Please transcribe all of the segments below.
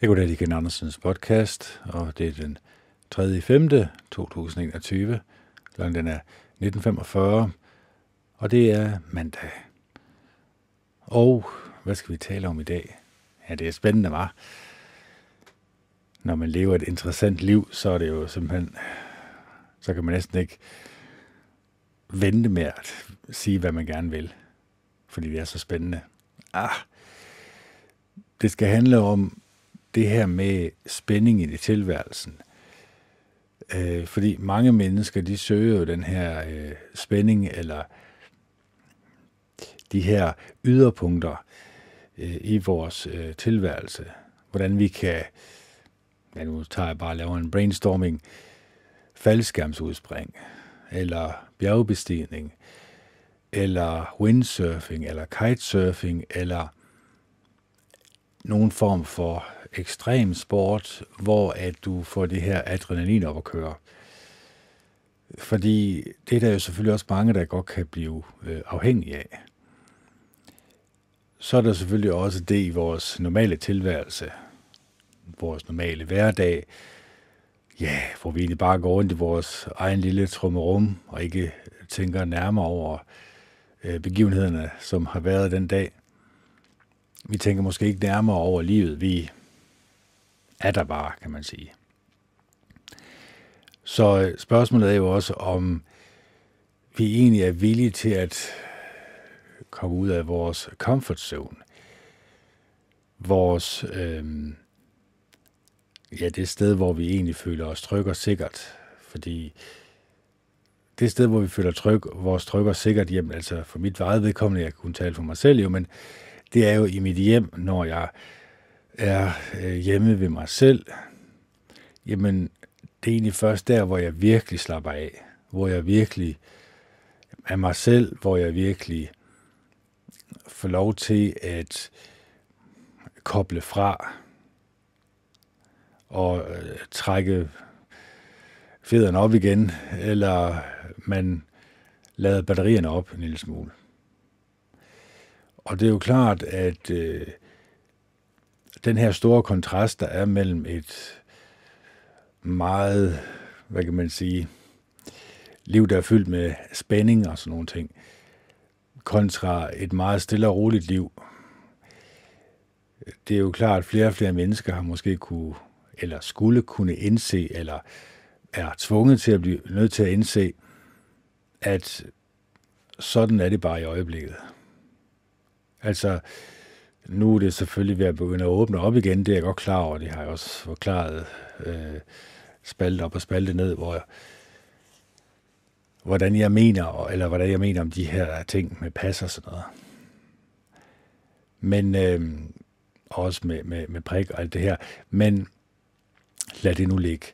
Jeg går til Ken Andersens podcast, og det er den 3. 5. 2021. Klokken den er 19.45, og det er mandag. Og hvad skal vi tale om i dag? Ja, det er spændende, var. Når man lever et interessant liv, så er det jo simpelthen, så kan man næsten ikke vente med at sige, hvad man gerne vil, fordi det er så spændende. Ah, det skal handle om det her med spænding i det tilværelsen. Øh, fordi mange mennesker, de søger jo den her øh, spænding, eller de her yderpunkter øh, i vores øh, tilværelse. Hvordan vi kan, ja nu tager jeg bare og laver en brainstorming, faldskærmsudspring, eller bjergbestigning, eller windsurfing, eller kitesurfing, eller nogen form for ekstrem sport, hvor at du får det her adrenalin op at køre. Fordi det er der jo selvfølgelig også mange, der godt kan blive øh, afhængige af. Så er der selvfølgelig også det i vores normale tilværelse, vores normale hverdag, ja, hvor vi egentlig bare går rundt i vores egen lille trummerum og ikke tænker nærmere over øh, begivenhederne, som har været den dag. Vi tænker måske ikke nærmere over livet. Vi er der bare, kan man sige. Så øh, spørgsmålet er jo også, om vi egentlig er villige til at komme ud af vores comfort zone. Vores, øh, ja, det sted, hvor vi egentlig føler os trygge og sikkert. Fordi det sted, hvor vi føler tryg, vores tryg og sikkert hjem, altså for mit eget vedkommende, jeg kunne tale for mig selv jo, men det er jo i mit hjem, når jeg er øh, hjemme ved mig selv, jamen det er egentlig først der, hvor jeg virkelig slapper af, hvor jeg virkelig er mig selv, hvor jeg virkelig får lov til at koble fra og øh, trække federen op igen, eller man lader batterierne op en lille smule. Og det er jo klart, at øh, den her store kontrast, der er mellem et meget, hvad kan man sige, liv, der er fyldt med spænding og sådan nogle ting, kontra et meget stille og roligt liv. Det er jo klart, at flere og flere mennesker har måske kunne, eller skulle kunne indse, eller er tvunget til at blive nødt til at indse, at sådan er det bare i øjeblikket. Altså, nu er det selvfølgelig ved at begynde at åbne op igen, det er jeg godt klar over, det har jeg også forklaret øh, spalte op og spalte ned, hvor hvordan jeg mener, eller hvordan jeg mener om de her ting med pas og sådan noget. Men øh, også med, med, med prik og alt det her. Men lad det nu ligge.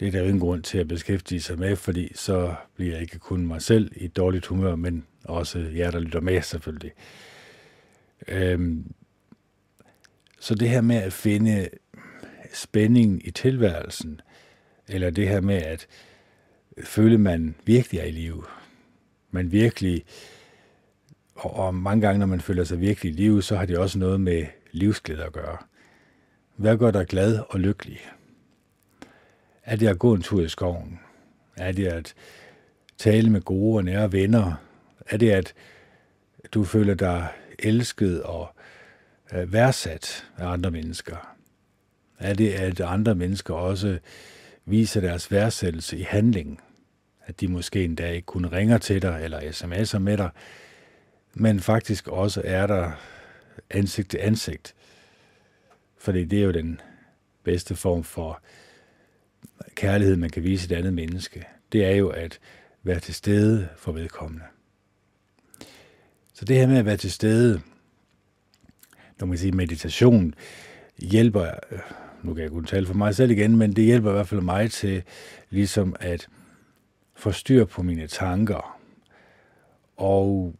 Det er der ingen grund til at beskæftige sig med, fordi så bliver jeg ikke kun mig selv i et dårligt humør, men også jer, der lytter med selvfølgelig. Øhm, så det her med at finde spænding i tilværelsen, eller det her med at føle, man virkelig er i live, man virkelig, og, og mange gange, når man føler sig virkelig i live, så har det også noget med livsglæde at gøre. Hvad gør dig glad og lykkelig? Er det at gå en tur i skoven? Er det at tale med gode og nære venner? Er det at du føler dig elsket og øh, værdsat af andre mennesker? Er det, at andre mennesker også viser deres værdsættelse i handling? At de måske endda ikke kun ringer til dig eller sms'er med dig, men faktisk også er der ansigt til ansigt. Fordi det er jo den bedste form for kærlighed, man kan vise et andet menneske. Det er jo at være til stede for vedkommende. Så det her med at være til stede, når man siger meditation, hjælper, øh, nu kan jeg kun tale for mig selv igen, men det hjælper i hvert fald mig til ligesom at få styr på mine tanker, og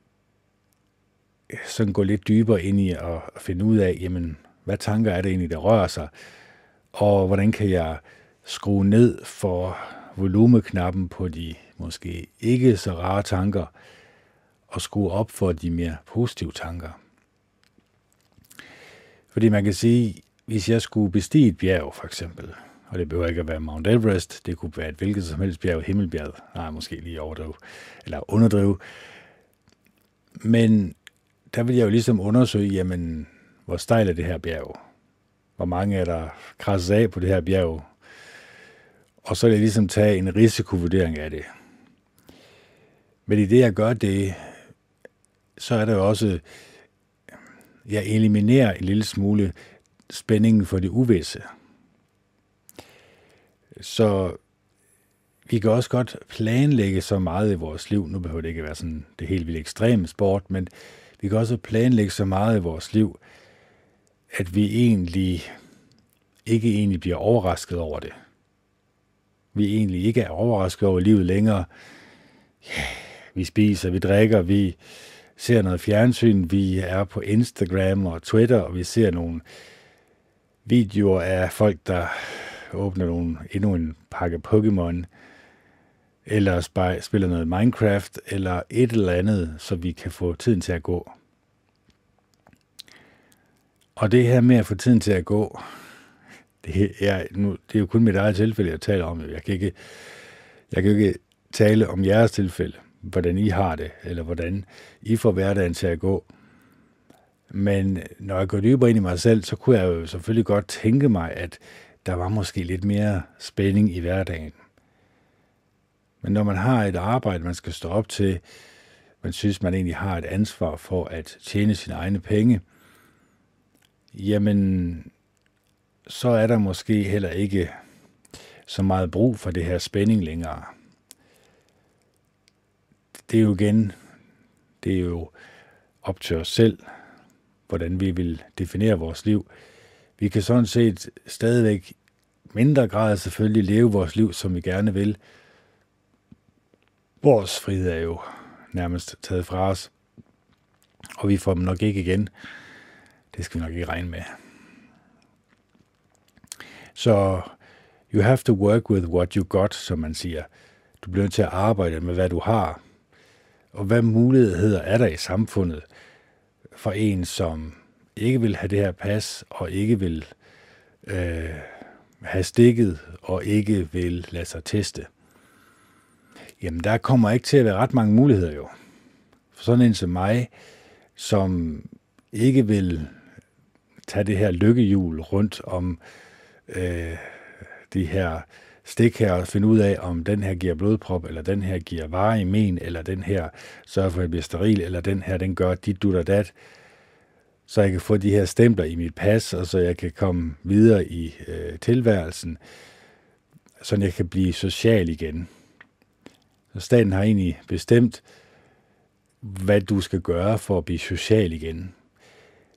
øh, sådan gå lidt dybere ind i at finde ud af, jamen, hvad tanker er det egentlig, der rører sig, og hvordan kan jeg skrue ned for volumeknappen på de måske ikke så rare tanker, og skrue op for de mere positive tanker. Fordi man kan sige, hvis jeg skulle bestige et bjerg, for eksempel, og det behøver ikke at være Mount Everest, det kunne være et hvilket som helst bjerg, Himmelbjerget, nej, måske lige overdrive, eller underdrive, men der vil jeg jo ligesom undersøge, jamen, hvor stejl er det her bjerg? Hvor mange er der krasset af på det her bjerg? Og så vil jeg ligesom tage en risikovurdering af det. Men i det, jeg gør det, så er der jo også, jeg eliminerer en lille smule spændingen for det uvisse. Så vi kan også godt planlægge så meget i vores liv. Nu behøver det ikke være sådan det helt vildt ekstreme sport, men vi kan også planlægge så meget i vores liv, at vi egentlig ikke egentlig bliver overrasket over det. Vi egentlig ikke er overrasket over livet længere. Ja, vi spiser, vi drikker, vi ser noget fjernsyn, vi er på Instagram og Twitter, og vi ser nogle videoer af folk, der åbner nogle, endnu en pakke Pokémon, eller spiller noget Minecraft, eller et eller andet, så vi kan få tiden til at gå. Og det her med at få tiden til at gå, det er, nu, det er jo kun mit eget tilfælde, jeg taler om. Jeg kan ikke, jeg kan ikke tale om jeres tilfælde, hvordan I har det, eller hvordan I får hverdagen til at gå. Men når jeg går dybere ind i mig selv, så kunne jeg jo selvfølgelig godt tænke mig, at der var måske lidt mere spænding i hverdagen. Men når man har et arbejde, man skal stå op til, man synes, man egentlig har et ansvar for at tjene sine egne penge, jamen, så er der måske heller ikke så meget brug for det her spænding længere. Det er jo igen, det er jo op til os selv, hvordan vi vil definere vores liv. Vi kan sådan set stadigvæk mindre grad selvfølgelig leve vores liv, som vi gerne vil. Vores frihed er jo nærmest taget fra os, og vi får dem nok ikke igen. Det skal vi nok ikke regne med. Så you have to work with what you got, som man siger. Du bliver nødt til at arbejde med, hvad du har. Og hvad muligheder er der i samfundet for en, som ikke vil have det her pas, og ikke vil øh, have stikket, og ikke vil lade sig teste? Jamen, der kommer ikke til at være ret mange muligheder jo. For sådan en som mig, som ikke vil tage det her lykkehjul rundt om øh, de her stik her og finde ud af, om den her giver blodprop, eller den her giver varig men, eller den her sørger for, at jeg bliver steril, eller den her, den gør dit, dut og dat, så jeg kan få de her stempler i mit pas, og så jeg kan komme videre i øh, tilværelsen, så jeg kan blive social igen. Så staten har egentlig bestemt, hvad du skal gøre for at blive social igen.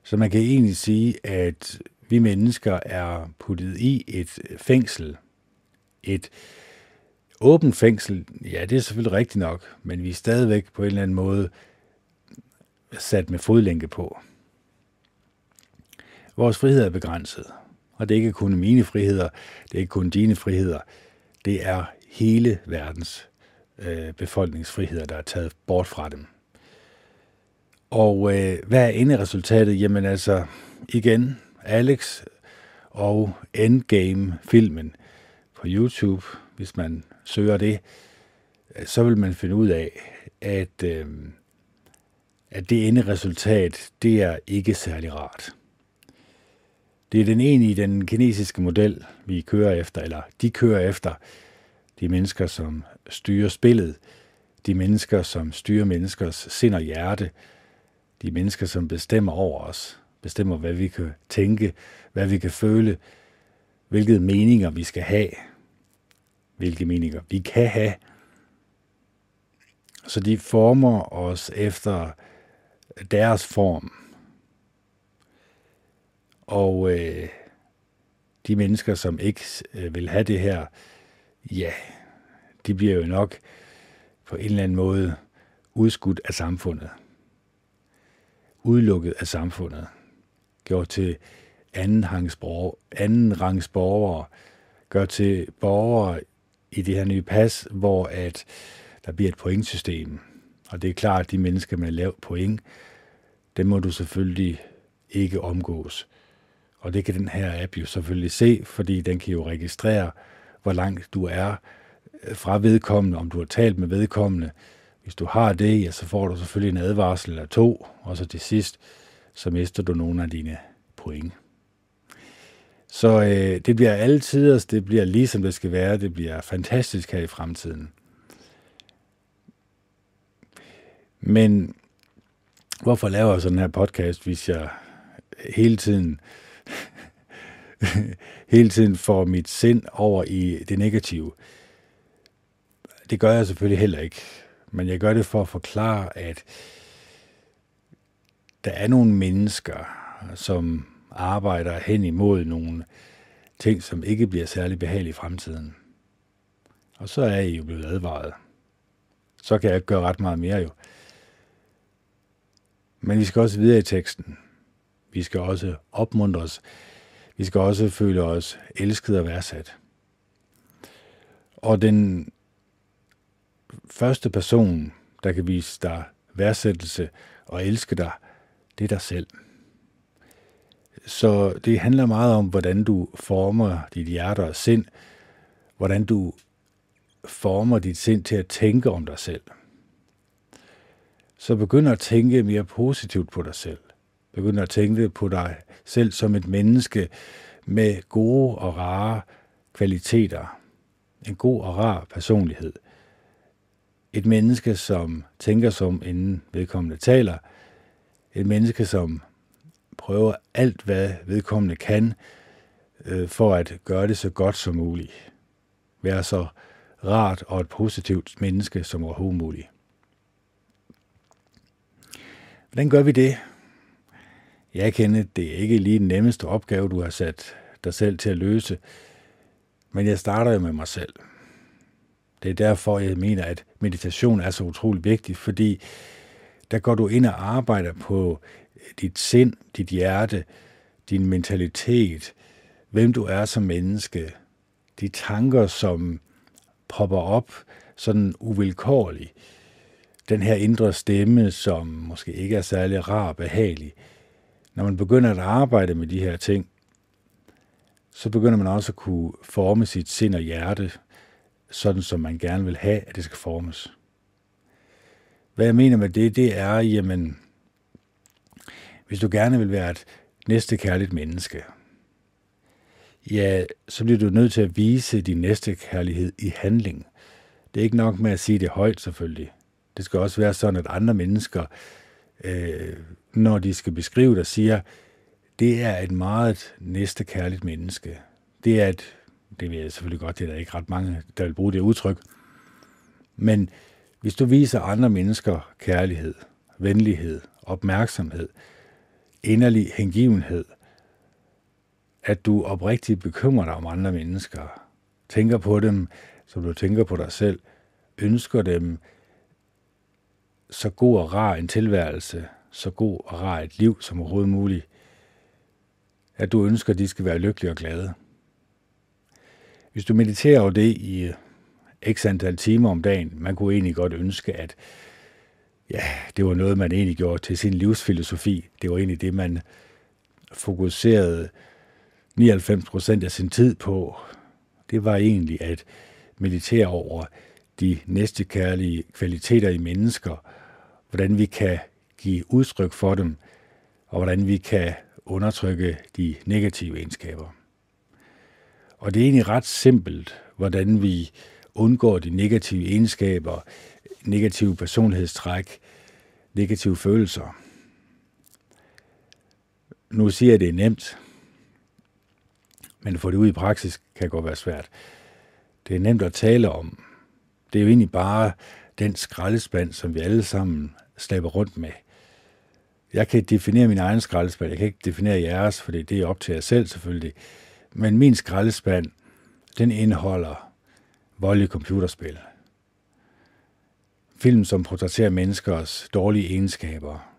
Så man kan egentlig sige, at vi mennesker er puttet i et øh, fængsel. Et åbent fængsel, ja, det er selvfølgelig rigtigt nok, men vi er stadigvæk på en eller anden måde sat med fodlænke på. Vores frihed er begrænset, og det er ikke kun mine friheder, det er ikke kun dine friheder, det er hele verdens øh, befolkningsfriheder, der er taget bort fra dem. Og øh, hvad er enderesultatet? Jamen altså, igen, Alex og Endgame-filmen på YouTube, hvis man søger det, øh, så vil man finde ud af, at, øh, at det enderesultat, det er ikke særlig rart. Det er den ene i den kinesiske model, vi kører efter, eller de kører efter, de mennesker, som styrer spillet, de mennesker, som styrer menneskers sind og hjerte, de mennesker, som bestemmer over os, bestemmer, hvad vi kan tænke, hvad vi kan føle, hvilke meninger vi skal have, hvilke meninger vi kan have. Så de former os efter deres form. Og øh, de mennesker, som ikke øh, vil have det her, ja, de bliver jo nok på en eller anden måde udskudt af samfundet udelukket af samfundet, gjort til anden, anden rangs borgere, gør til borgere i det her nye pas, hvor at der bliver et pointsystem. Og det er klart, at de mennesker med lav point, dem må du selvfølgelig ikke omgås. Og det kan den her app jo selvfølgelig se, fordi den kan jo registrere, hvor langt du er fra vedkommende, om du har talt med vedkommende. Hvis du har det, ja, så får du selvfølgelig en advarsel eller to, og så til sidst, så mister du nogle af dine point. Så øh, det bliver altid, det bliver ligesom det skal være, det bliver fantastisk her i fremtiden. Men hvorfor laver jeg sådan her podcast, hvis jeg hele tiden hele tiden får mit sind over i det negative? Det gør jeg selvfølgelig heller ikke. Men jeg gør det for at forklare, at der er nogle mennesker, som arbejder hen imod nogle ting, som ikke bliver særlig behagelige i fremtiden. Og så er I jo blevet advaret. Så kan jeg ikke gøre ret meget mere jo. Men vi skal også videre i teksten. Vi skal også opmuntres. Vi skal også føle os elsket og værdsat. Og den første person, der kan vise dig værdsættelse og elske dig, det er dig selv. Så det handler meget om, hvordan du former dit hjerte og sind, hvordan du former dit sind til at tænke om dig selv. Så begynd at tænke mere positivt på dig selv. Begynd at tænke på dig selv som et menneske med gode og rare kvaliteter. En god og rar personlighed. Et menneske, som tænker som inden vedkommende taler. Et menneske, som prøver alt, hvad vedkommende kan, øh, for at gøre det så godt som muligt. Være så rart og et positivt menneske som overhovedet muligt. Hvordan gør vi det? Jeg kender, det er ikke lige den nemmeste opgave, du har sat dig selv til at løse, men jeg starter jo med mig selv. Det er derfor, jeg mener, at meditation er så utrolig vigtig, fordi der går du ind og arbejder på dit sind, dit hjerte, din mentalitet, hvem du er som menneske, de tanker, som popper op sådan uvilkårligt, den her indre stemme, som måske ikke er særlig rar og behagelig. Når man begynder at arbejde med de her ting, så begynder man også at kunne forme sit sind og hjerte, sådan som man gerne vil have, at det skal formes. Hvad jeg mener med det, det er, jamen, hvis du gerne vil være et næste kærligt menneske, ja, så bliver du nødt til at vise din næste kærlighed i handling. Det er ikke nok med at sige det højt, selvfølgelig. Det skal også være sådan, at andre mennesker, øh, når de skal beskrive dig, siger, det er et meget næste kærligt menneske. Det er et, det ved jeg selvfølgelig godt, det er der ikke ret mange, der vil bruge det udtryk. Men hvis du viser andre mennesker kærlighed, venlighed, opmærksomhed, inderlig hengivenhed, at du oprigtigt bekymrer dig om andre mennesker, tænker på dem, som du tænker på dig selv, ønsker dem så god og rar en tilværelse, så god og rar et liv som overhovedet muligt, at du ønsker, at de skal være lykkelige og glade. Hvis du mediterer over det i x antal timer om dagen, man kunne egentlig godt ønske, at ja, det var noget, man egentlig gjorde til sin livsfilosofi. Det var egentlig det, man fokuserede 99 procent af sin tid på. Det var egentlig at meditere over de næste kærlige kvaliteter i mennesker, hvordan vi kan give udtryk for dem, og hvordan vi kan undertrykke de negative egenskaber. Og det er egentlig ret simpelt, hvordan vi undgår de negative egenskaber, negative personlighedstræk, negative følelser. Nu siger jeg, at det er nemt, men at få det ud i praksis kan godt være svært. Det er nemt at tale om. Det er jo egentlig bare den skraldespand, som vi alle sammen slæber rundt med. Jeg kan definere min egen skraldespand, jeg kan ikke definere jeres, for det er op til jer selv selvfølgelig. Men min skraldespand, den indeholder voldelige computerspil. Film, som portrætterer menneskers dårlige egenskaber.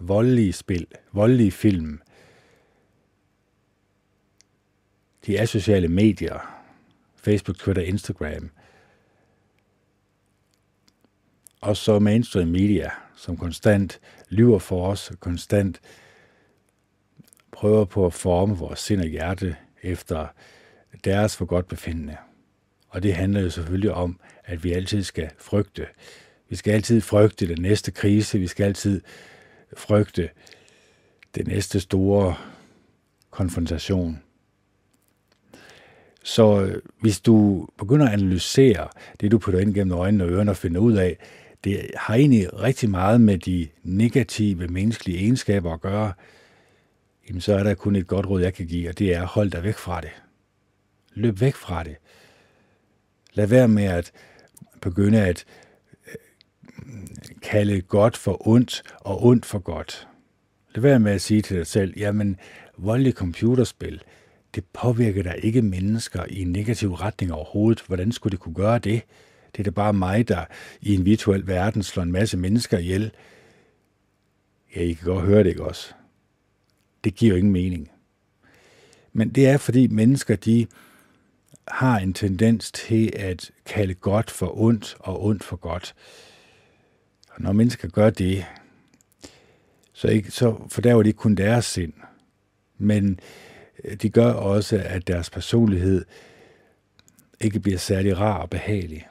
Voldelige spil, voldelige film. De asociale medier, Facebook, Twitter, Instagram. Og så mainstream media, som konstant lyver for os, konstant prøver på at forme vores sind og hjerte efter deres for godt befindende. Og det handler jo selvfølgelig om, at vi altid skal frygte. Vi skal altid frygte den næste krise. Vi skal altid frygte den næste store konfrontation. Så øh, hvis du begynder at analysere det, du putter ind gennem øjnene og ørerne og finder ud af, det har egentlig rigtig meget med de negative menneskelige egenskaber at gøre, jamen så er der kun et godt råd, jeg kan give, og det er, hold dig væk fra det. Løb væk fra det. Lad være med at begynde at kalde godt for ondt og ondt for godt. Lad være med at sige til dig selv, jamen, voldelig computerspil, det påvirker da ikke mennesker i en negativ retning overhovedet. Hvordan skulle det kunne gøre det? Det er da bare mig, der i en virtuel verden slår en masse mennesker ihjel. Ja, I kan godt høre det, ikke også? Det giver jo ingen mening. Men det er, fordi mennesker, de har en tendens til at kalde godt for ondt og ondt for godt. Og når mennesker gør det, så, ikke, så fordærver de ikke kun deres sind, men øh, de gør også, at deres personlighed ikke bliver særlig rar og behagelig.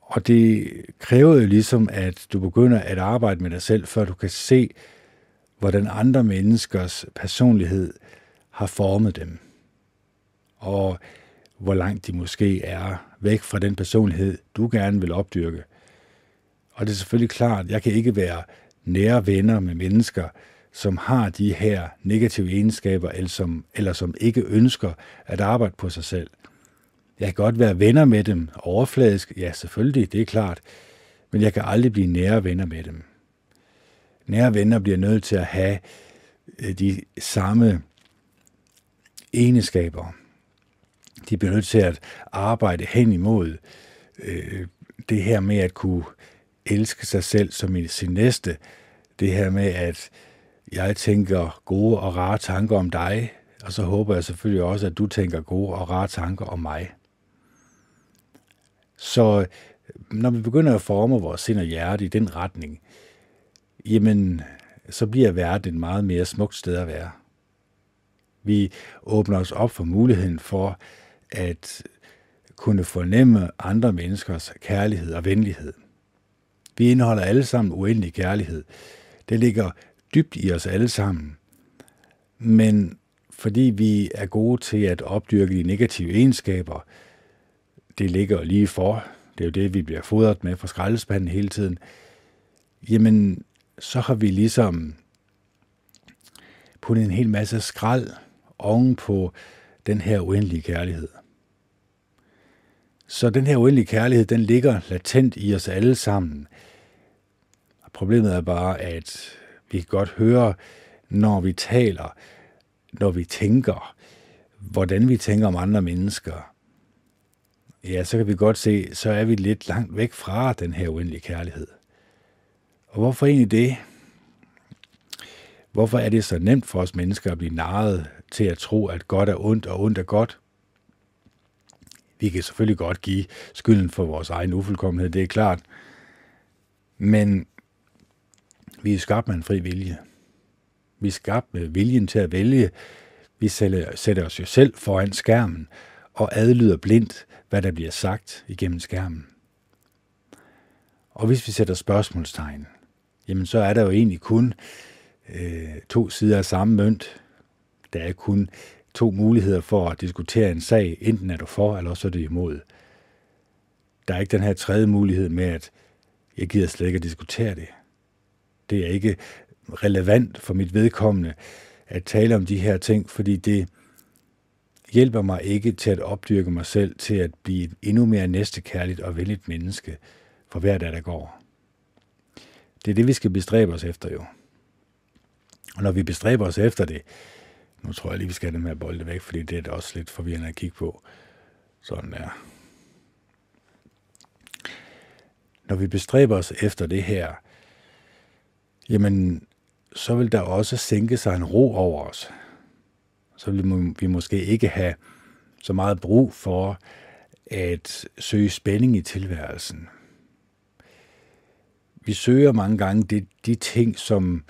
Og det kræver jo ligesom, at du begynder at arbejde med dig selv, før du kan se, hvordan andre menneskers personlighed har formet dem. Og hvor langt de måske er væk fra den personlighed, du gerne vil opdyrke. Og det er selvfølgelig klart, at jeg kan ikke være nære venner med mennesker, som har de her negative egenskaber, eller som, eller som ikke ønsker at arbejde på sig selv. Jeg kan godt være venner med dem, overfladisk, ja selvfølgelig, det er klart, men jeg kan aldrig blive nære venner med dem. Nære venner bliver nødt til at have øh, de samme egenskaber. De bliver nødt til at arbejde hen imod øh, det her med at kunne elske sig selv som i sin næste. Det her med, at jeg tænker gode og rare tanker om dig, og så håber jeg selvfølgelig også, at du tænker gode og rare tanker om mig. Så øh, når vi begynder at forme vores sind og hjerte i den retning, jamen, så bliver verden et meget mere smukt sted at være. Vi åbner os op for muligheden for at kunne fornemme andre menneskers kærlighed og venlighed. Vi indeholder alle sammen uendelig kærlighed. Det ligger dybt i os alle sammen. Men fordi vi er gode til at opdyrke de negative egenskaber, det ligger lige for, det er jo det, vi bliver fodret med fra skraldespanden hele tiden, jamen, så har vi ligesom puttet en hel masse skrald oven på den her uendelige kærlighed. Så den her uendelige kærlighed, den ligger latent i os alle sammen. Problemet er bare, at vi kan godt høre, når vi taler, når vi tænker, hvordan vi tænker om andre mennesker, ja, så kan vi godt se, så er vi lidt langt væk fra den her uendelige kærlighed. Og hvorfor egentlig det? Hvorfor er det så nemt for os mennesker at blive narret til at tro, at godt er ondt og ondt er godt? Vi kan selvfølgelig godt give skylden for vores egen ufuldkommenhed, det er klart. Men vi er skabt med en fri vilje. Vi er skabt med viljen til at vælge. Vi sætter os jo selv foran skærmen og adlyder blindt, hvad der bliver sagt igennem skærmen. Og hvis vi sætter spørgsmålstegn, jamen så er der jo egentlig kun øh, to sider af samme mønt. Der er kun to muligheder for at diskutere en sag. Enten er du for, eller så er du imod. Der er ikke den her tredje mulighed med, at jeg gider slet ikke at diskutere det. Det er ikke relevant for mit vedkommende at tale om de her ting, fordi det hjælper mig ikke til at opdyrke mig selv til at blive et endnu mere næstekærligt og venligt menneske for hver dag, der går. Det er det, vi skal bestræbe os efter jo. Og når vi bestræber os efter det, nu tror jeg lige, vi skal have dem her bolde væk, fordi det er da også lidt forvirrende at kigge på. Sådan der. Når vi bestræber os efter det her, jamen, så vil der også sænke sig en ro over os. Så vil vi måske ikke have så meget brug for at søge spænding i tilværelsen. Vi søger mange gange de, de ting, som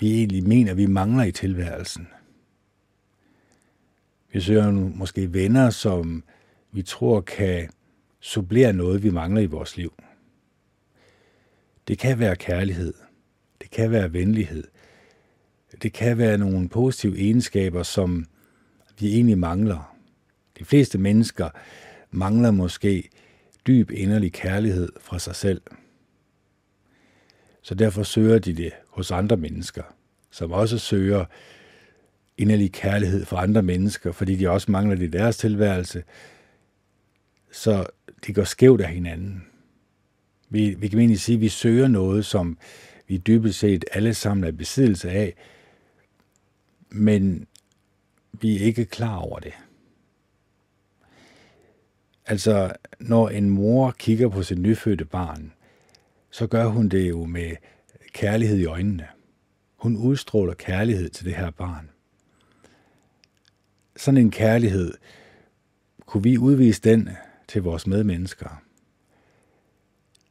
vi egentlig mener, vi mangler i tilværelsen. Vi søger måske venner, som vi tror kan supplere noget, vi mangler i vores liv. Det kan være kærlighed. Det kan være venlighed. Det kan være nogle positive egenskaber, som vi egentlig mangler. De fleste mennesker mangler måske dyb inderlig kærlighed fra sig selv. Så derfor søger de det hos andre mennesker, som også søger inderlig kærlighed for andre mennesker, fordi de også mangler det i deres tilværelse. Så de går skævt af hinanden. Vi, vi kan egentlig sige, at vi søger noget, som vi dybest set alle sammen er besiddelse af, men vi er ikke klar over det. Altså, når en mor kigger på sit nyfødte barn, så gør hun det jo med kærlighed i øjnene. Hun udstråler kærlighed til det her barn. Sådan en kærlighed, kunne vi udvise den til vores medmennesker?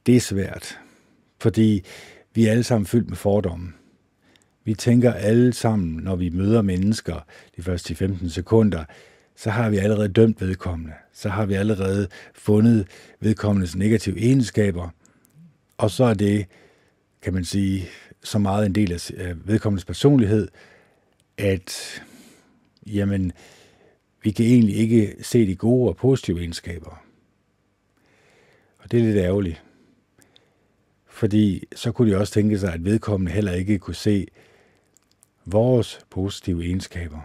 Det er svært, fordi vi er alle sammen fyldt med fordomme. Vi tænker alle sammen, når vi møder mennesker de første 15 sekunder, så har vi allerede dømt vedkommende. Så har vi allerede fundet vedkommendes negative egenskaber. Og så er det, kan man sige, så meget en del af vedkommendes personlighed, at jamen, vi kan egentlig ikke se de gode og positive egenskaber. Og det er lidt ærgerligt. Fordi så kunne de også tænke sig, at vedkommende heller ikke kunne se vores positive egenskaber.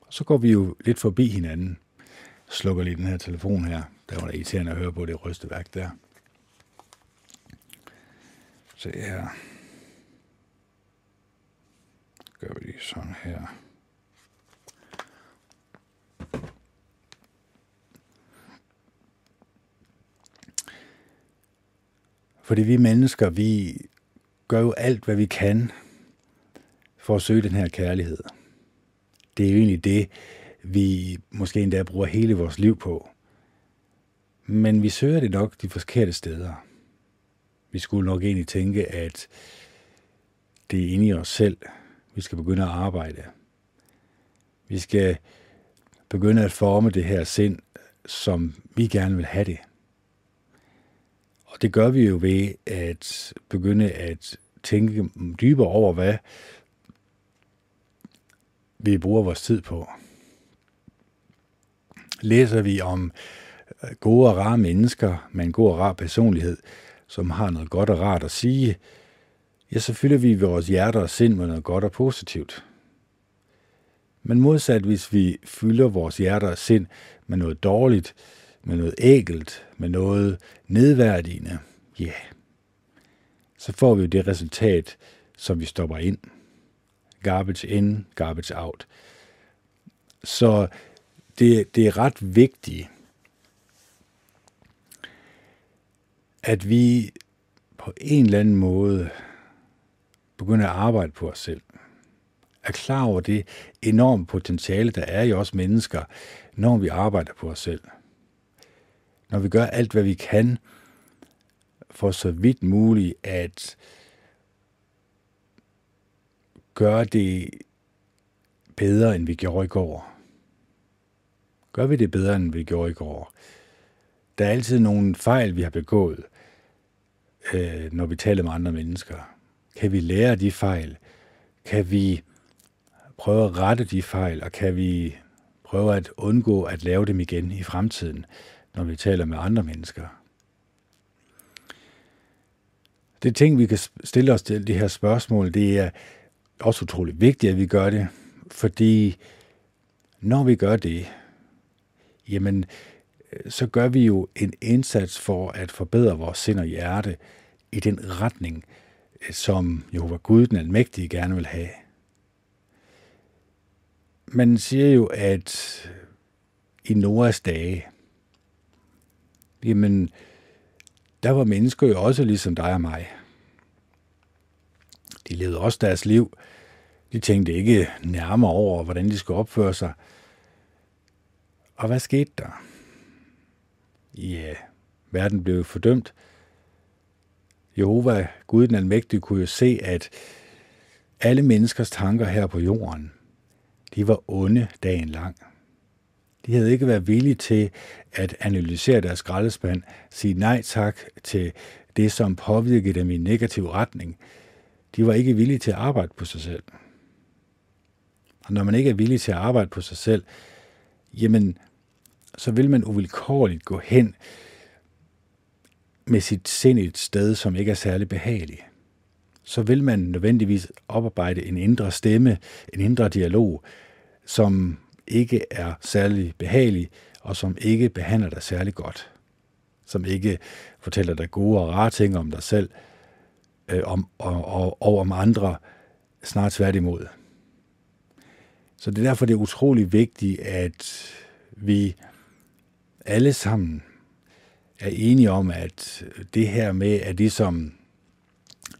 Og så går vi jo lidt forbi hinanden. Jeg slukker lige den her telefon her. Der var det irriterende at høre på det rysteværk der. Se her. Gør vi lige sådan her. Fordi vi mennesker, vi gør jo alt, hvad vi kan for at søge den her kærlighed. Det er jo egentlig det, vi måske endda bruger hele vores liv på. Men vi søger det nok de forkerte steder. Vi skulle nok egentlig tænke, at det er inde i os selv, vi skal begynde at arbejde. Vi skal begynde at forme det her sind, som vi gerne vil have det. Og det gør vi jo ved at begynde at tænke dybere over, hvad vi bruger vores tid på. Læser vi om øh, gode og rare mennesker med en god og rar personlighed, som har noget godt og rart at sige, ja, så fylder vi vores hjerter og sind med noget godt og positivt. Men modsat, hvis vi fylder vores hjerter og sind med noget dårligt, med noget ægelt, med noget nedværdigende, ja, yeah, så får vi jo det resultat, som vi stopper ind. Garbage in, garbage out. Så det, det er ret vigtigt, at vi på en eller anden måde begynder at arbejde på os selv. Er klar over det enorme potentiale, der er i os mennesker, når vi arbejder på os selv når vi gør alt, hvad vi kan, for så vidt muligt at gøre det bedre, end vi gjorde i går. Gør vi det bedre, end vi gjorde i går? Der er altid nogle fejl, vi har begået, øh, når vi taler med andre mennesker. Kan vi lære de fejl? Kan vi prøve at rette de fejl, og kan vi prøve at undgå at lave dem igen i fremtiden? når vi taler med andre mennesker. Det ting, vi kan stille os til de her spørgsmål, det er også utrolig vigtigt, at vi gør det, fordi når vi gør det, jamen, øh, så gør vi jo en indsats for at forbedre vores sind og hjerte i den retning, øh, som Jehova Gud, den almægtige, gerne vil have. Man siger jo, at i Noras dage, jamen, der var mennesker jo også ligesom dig og mig. De levede også deres liv. De tænkte ikke nærmere over, hvordan de skulle opføre sig. Og hvad skete der? Ja, verden blev fordømt. Jehova, Gud den almægtige, kunne jo se, at alle menneskers tanker her på jorden, de var onde dagen lang. De havde ikke været villige til at analysere deres skraldespand, sige nej tak til det, som påvirkede dem i en negativ retning. De var ikke villige til at arbejde på sig selv. Og når man ikke er villig til at arbejde på sig selv, jamen, så vil man uvilkårligt gå hen med sit sind et sted, som ikke er særlig behageligt. Så vil man nødvendigvis oparbejde en indre stemme, en indre dialog, som ikke er særlig behagelig, og som ikke behandler dig særlig godt. Som ikke fortæller dig gode og rare ting om dig selv, øh, om, og, og, og om andre, snart tværtimod. Så det er derfor, det er utrolig vigtigt, at vi alle sammen er enige om, at det her med at ligesom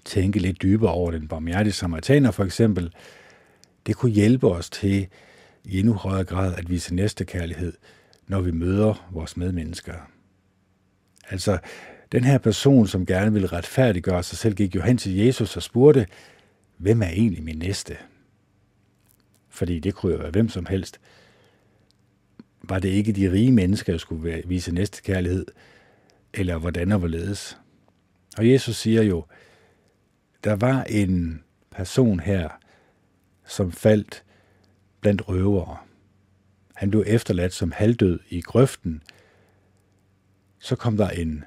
tænke lidt dybere over den barmhjertige samaritaner for eksempel, det kunne hjælpe os til i endnu højere grad at vise næstekærlighed, når vi møder vores medmennesker. Altså, den her person, som gerne vil retfærdiggøre sig selv, gik jo hen til Jesus og spurgte, hvem er egentlig min næste? Fordi det kunne jo være hvem som helst. Var det ikke de rige mennesker, der skulle vise næstekærlighed, eller hvordan og hvorledes? Og Jesus siger jo, der var en person her, som faldt blandt røvere. Han blev efterladt som halvdød i grøften. Så kom der en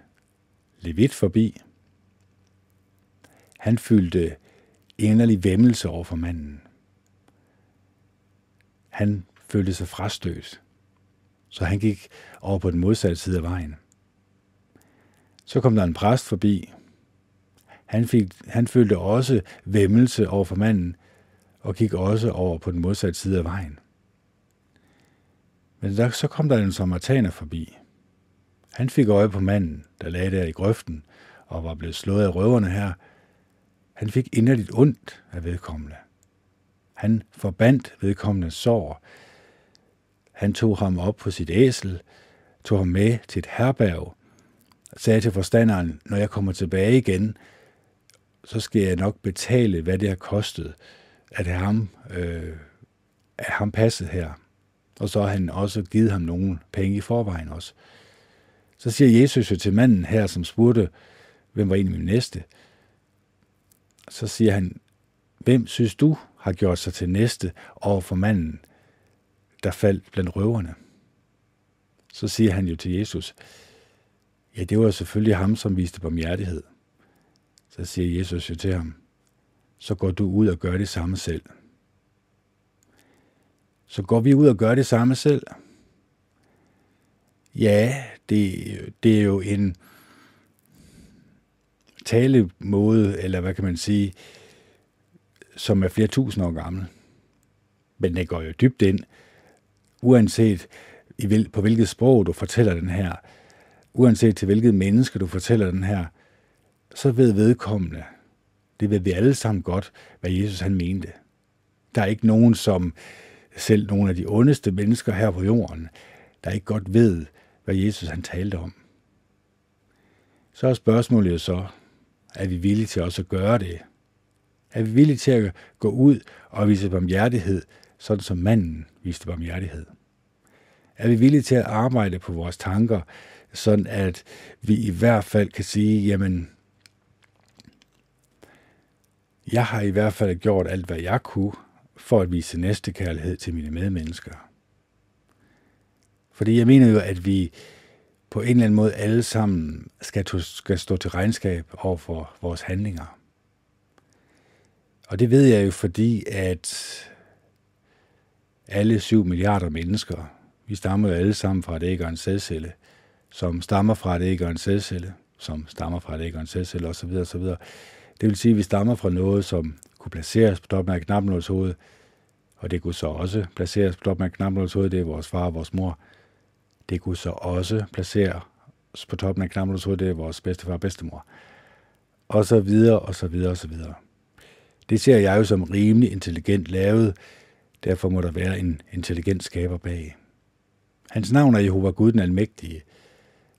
levit forbi. Han fyldte inderlig vemmelse over for manden. Han følte sig frastødt, så han gik over på den modsatte side af vejen. Så kom der en præst forbi. Han, fik, han følte også vemmelse over for manden, og gik også over på den modsatte side af vejen. Men der, så kom der en samaritaner forbi. Han fik øje på manden, der lagde der i grøften og var blevet slået af røverne her. Han fik inderligt ondt af vedkommende. Han forbandt vedkommende sår. Han tog ham op på sit æsel, tog ham med til et herberg, sagde til forstanderen, når jeg kommer tilbage igen, så skal jeg nok betale, hvad det har kostet, at have ham, øh, at ham passet her. Og så har han også givet ham nogle penge i forvejen også. Så siger Jesus jo til manden her, som spurgte, hvem var egentlig min næste? Så siger han, hvem synes du har gjort sig til næste over for manden, der faldt blandt røverne? Så siger han jo til Jesus, ja, det var selvfølgelig ham, som viste barmhjertighed. Så siger Jesus jo til ham, så går du ud og gør det samme selv. Så går vi ud og gør det samme selv. Ja, det, det er jo en talemåde, eller hvad kan man sige, som er flere tusind år gammel. Men det går jo dybt ind, uanset på hvilket sprog du fortæller den her, uanset til hvilket menneske du fortæller den her, så ved vedkommende, det ved vi alle sammen godt, hvad Jesus han mente. Der er ikke nogen, som selv nogle af de ondeste mennesker her på jorden, der ikke godt ved, hvad Jesus han talte om. Så er spørgsmålet jo så, er vi villige til også at gøre det? Er vi villige til at gå ud og vise barmhjertighed, sådan som manden viste barmhjertighed? Er vi villige til at arbejde på vores tanker, sådan at vi i hvert fald kan sige, jamen, jeg har i hvert fald gjort alt, hvad jeg kunne, for at vise næstekærlighed til mine medmennesker. Fordi jeg mener jo, at vi på en eller anden måde alle sammen skal, skal stå til regnskab over for vores handlinger. Og det ved jeg jo, fordi at alle 7 milliarder mennesker, vi stammer jo alle sammen fra et æg og en sædcelle, som stammer fra et æg og en sædcelle, som stammer fra et æg og en sædcelle osv. osv. Det vil sige, at vi stammer fra noget, som kunne placeres på toppen af knapnåls hoved, og det kunne så også placeres på toppen af knapnåls hoved, det er vores far og vores mor. Det kunne så også placeres på toppen af knapnåls hoved, det er vores bedstefar og bedstemor. Og så videre, og så videre, og så videre. Det ser jeg jo som rimelig intelligent lavet, derfor må der være en intelligent skaber bag. Hans navn er Jehova Gud den Almægtige.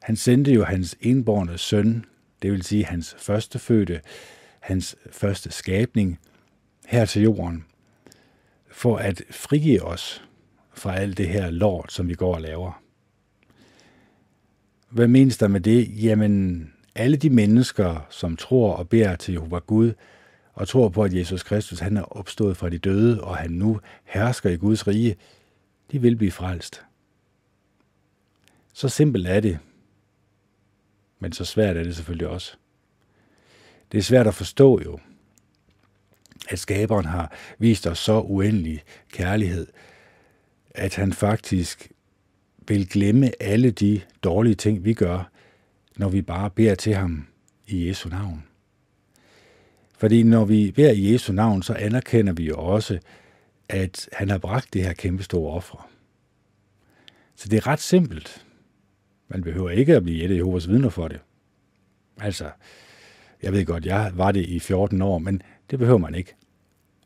Han sendte jo hans enborne søn, det vil sige hans førstefødte, hans første skabning, her til jorden, for at frigive os fra alt det her lort, som vi går og laver. Hvad menes der med det? Jamen, alle de mennesker, som tror og beder til Jehova Gud, og tror på, at Jesus Kristus han er opstået fra de døde, og han nu hersker i Guds rige, de vil blive frelst. Så simpelt er det. Men så svært er det selvfølgelig også. Det er svært at forstå jo, at skaberen har vist os så uendelig kærlighed, at han faktisk vil glemme alle de dårlige ting, vi gør, når vi bare beder til ham i Jesu navn. Fordi når vi beder i Jesu navn, så anerkender vi jo også, at han har bragt det her kæmpestore offer. Så det er ret simpelt. Man behøver ikke at blive et af Jehovas vidner for det. Altså, jeg ved godt, jeg var det i 14 år, men det behøver man ikke.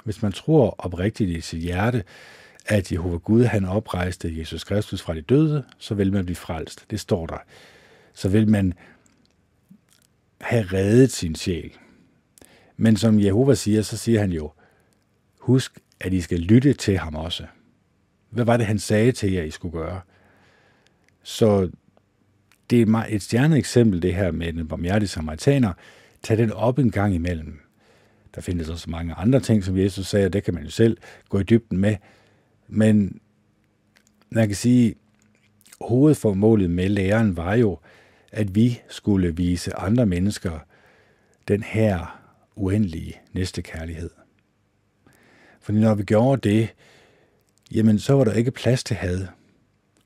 Hvis man tror oprigtigt i sit hjerte, at Jehova Gud han oprejste Jesus Kristus fra de døde, så vil man blive frelst. Det står der. Så vil man have reddet sin sjæl. Men som Jehova siger, så siger han jo, husk, at I skal lytte til ham også. Hvad var det, han sagde til jer, I skulle gøre? Så det er et stjerneeksempel, det her med den barmhjertige samaritaner. Tag den op en gang imellem. Der findes også mange andre ting, som Jesus sagde, og det kan man jo selv gå i dybden med. Men man kan sige, hovedformålet med læren var jo, at vi skulle vise andre mennesker den her uendelige næstekærlighed. Fordi når vi gjorde det, jamen så var der ikke plads til had.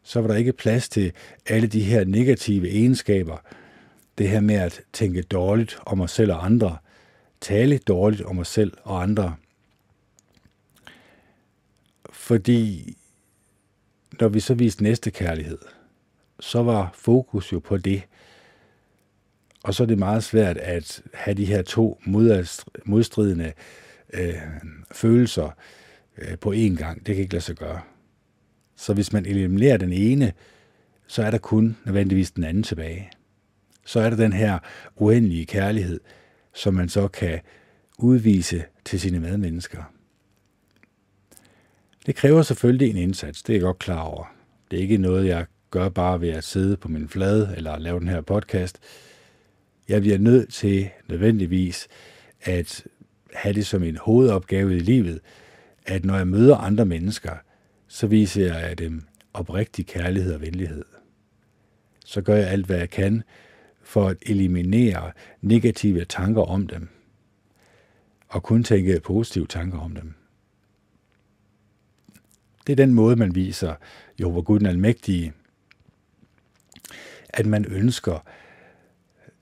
Så var der ikke plads til alle de her negative egenskaber. Det her med at tænke dårligt om os selv og andre. Tale dårligt om os selv og andre. Fordi når vi så viste næste kærlighed, så var fokus jo på det. Og så er det meget svært at have de her to modstridende øh, følelser øh, på én gang. Det kan ikke lade sig gøre. Så hvis man eliminerer den ene, så er der kun nødvendigvis den anden tilbage. Så er der den her uendelige kærlighed, som man så kan udvise til sine medmennesker. Det kræver selvfølgelig en indsats, det er jeg godt klar over. Det er ikke noget, jeg gør bare ved at sidde på min flade eller lave den her podcast. Jeg bliver nødt til nødvendigvis at have det som en hovedopgave i livet, at når jeg møder andre mennesker, så viser jeg dem oprigtig kærlighed og venlighed. Så gør jeg alt, hvad jeg kan for at eliminere negative tanker om dem, og kun tænke positive tanker om dem. Det er den måde, man viser Jehova Gud den Almægtige, at man ønsker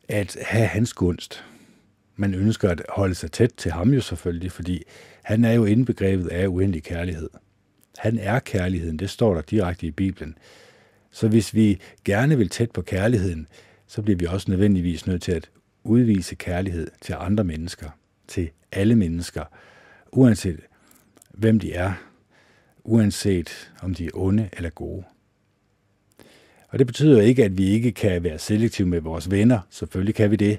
at have hans gunst. Man ønsker at holde sig tæt til ham jo selvfølgelig, fordi han er jo indbegrebet af uendelig kærlighed. Han er kærligheden, det står der direkte i Bibelen. Så hvis vi gerne vil tæt på kærligheden, så bliver vi også nødvendigvis nødt til at udvise kærlighed til andre mennesker, til alle mennesker, uanset hvem de er, uanset om de er onde eller gode. Og det betyder ikke, at vi ikke kan være selektive med vores venner. Selvfølgelig kan vi det.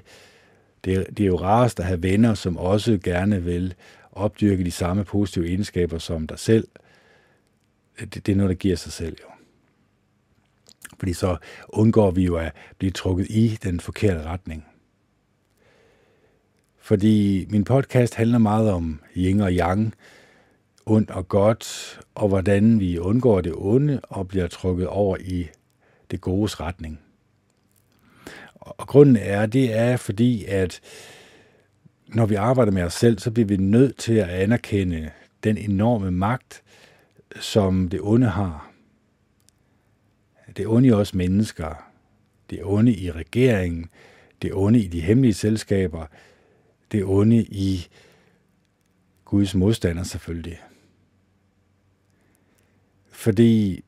Det er, det er jo rarest at have venner, som også gerne vil opdyrke de samme positive egenskaber som dig selv. Det, det er noget, der giver sig selv jo. Fordi så undgår vi jo at blive trukket i den forkerte retning. Fordi min podcast handler meget om yin og yang, ondt og godt, og hvordan vi undgår det onde og bliver trukket over i det godes retning. Og grunden er, det er fordi, at når vi arbejder med os selv, så bliver vi nødt til at anerkende den enorme magt, som det onde har. Det onde i os mennesker, det onde i regeringen, det onde i de hemmelige selskaber, det onde i Guds modstander selvfølgelig. Fordi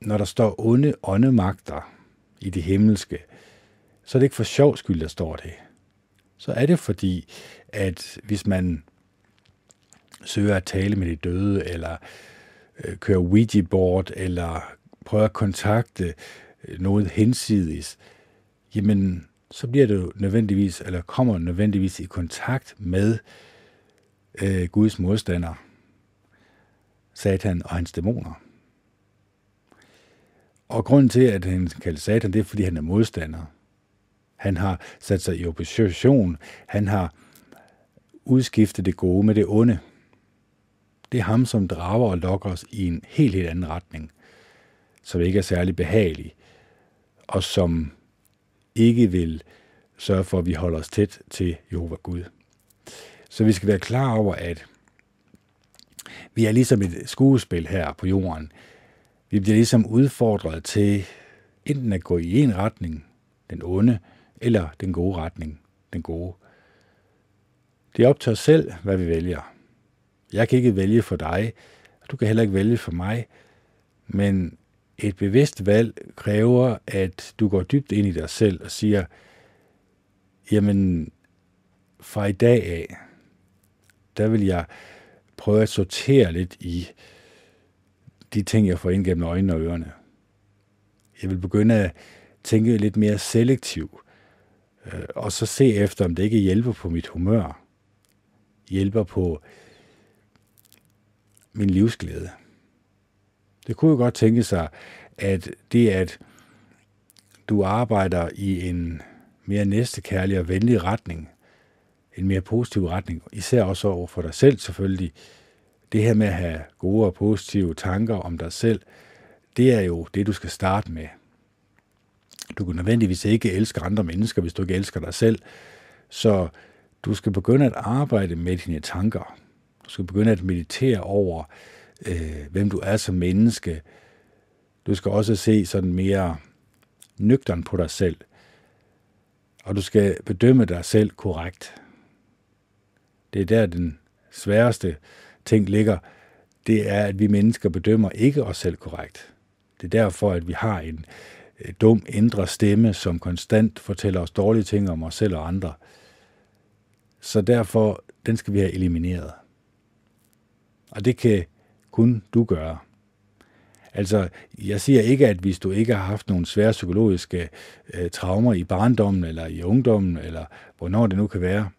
når der står onde åndemagter i det himmelske, så er det ikke for sjov skyld, der står det. Så er det fordi, at hvis man søger at tale med de døde, eller øh, kører Ouija-board, eller prøver at kontakte øh, noget hensidigt, jamen, så bliver det nødvendigvis, eller kommer nødvendigvis i kontakt med øh, Guds modstander, Satan og hans dæmoner. Og grunden til, at han kaldes Satan, det er, fordi han er modstander. Han har sat sig i opposition. Han har udskiftet det gode med det onde. Det er ham, som drager og lokker os i en helt, helt anden retning, som ikke er særlig behagelig, og som ikke vil sørge for, at vi holder os tæt til Jehova Gud. Så vi skal være klar over, at vi er ligesom et skuespil her på jorden. Vi bliver ligesom udfordret til enten at gå i en retning, den onde, eller den gode retning, den gode. Det er op til os selv, hvad vi vælger. Jeg kan ikke vælge for dig, og du kan heller ikke vælge for mig, men et bevidst valg kræver, at du går dybt ind i dig selv og siger, jamen, fra i dag af, der vil jeg prøve at sortere lidt i de ting, jeg får ind gennem øjnene og ørerne. Jeg vil begynde at tænke lidt mere selektivt, øh, og så se efter, om det ikke hjælper på mit humør, hjælper på min livsglæde. Det kunne jo godt tænke sig, at det, at du arbejder i en mere næstekærlig og venlig retning, en mere positiv retning, især også over for dig selv selvfølgelig. Det her med at have gode og positive tanker om dig selv, det er jo det, du skal starte med. Du kan nødvendigvis ikke elske andre mennesker, hvis du ikke elsker dig selv. Så du skal begynde at arbejde med dine tanker. Du skal begynde at meditere over, øh, Øh, hvem du er som menneske. Du skal også se sådan mere nøgtern på dig selv. Og du skal bedømme dig selv korrekt. Det er der, den sværeste ting ligger. Det er, at vi mennesker bedømmer ikke os selv korrekt. Det er derfor, at vi har en øh, dum indre stemme, som konstant fortæller os dårlige ting om os selv og andre. Så derfor, den skal vi have elimineret. Og det kan kun du gøre. Altså, jeg siger ikke, at hvis du ikke har haft nogle svære psykologiske øh, traumer i barndommen eller i ungdommen, eller hvornår det nu kan være,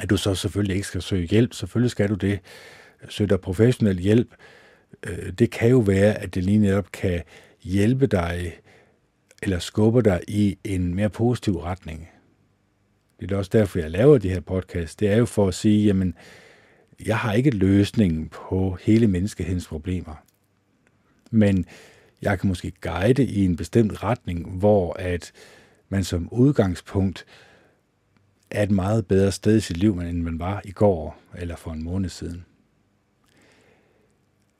at du så selvfølgelig ikke skal søge hjælp. Selvfølgelig skal du det. Søg dig professionel hjælp. Øh, det kan jo være, at det lige netop kan hjælpe dig eller skubbe dig i en mere positiv retning. Det er også derfor, jeg laver de her podcast. Det er jo for at sige, jamen, jeg har ikke løsningen på hele menneskehedens problemer. Men jeg kan måske guide i en bestemt retning, hvor at man som udgangspunkt er et meget bedre sted i sit liv, end man var i går eller for en måned siden.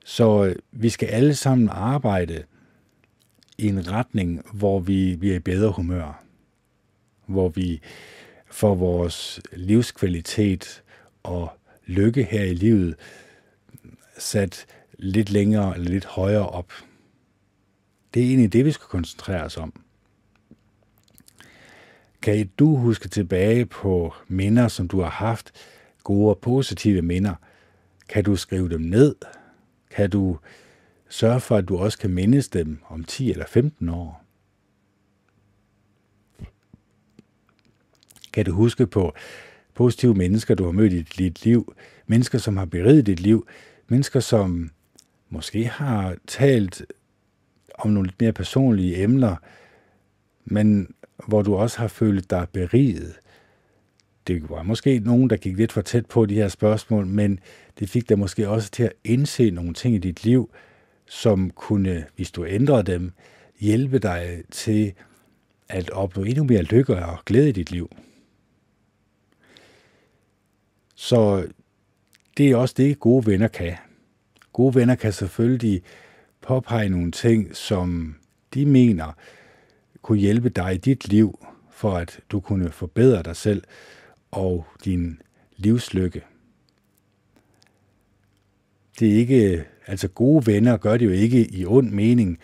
Så øh, vi skal alle sammen arbejde i en retning, hvor vi, bliver i bedre humør, hvor vi får vores livskvalitet og lykke her i livet sat lidt længere eller lidt højere op. Det er egentlig det, vi skal koncentrere os om. Kan du huske tilbage på minder, som du har haft, gode og positive minder? Kan du skrive dem ned? Kan du sørge for, at du også kan mindes dem om 10 eller 15 år? Kan du huske på positive mennesker, du har mødt i dit liv? Mennesker, som har beriget dit liv? Mennesker, som måske har talt om nogle lidt mere personlige emner, men hvor du også har følt dig beriget. Det var måske nogen, der gik lidt for tæt på de her spørgsmål, men det fik dig måske også til at indse nogle ting i dit liv, som kunne, hvis du ændrede dem, hjælpe dig til at opnå endnu mere lykke og glæde i dit liv. Så det er også det, gode venner kan. Gode venner kan selvfølgelig påpege nogle ting, som de mener kunne hjælpe dig i dit liv, for at du kunne forbedre dig selv og din livslykke. Det er ikke, altså gode venner gør det jo ikke i ond mening.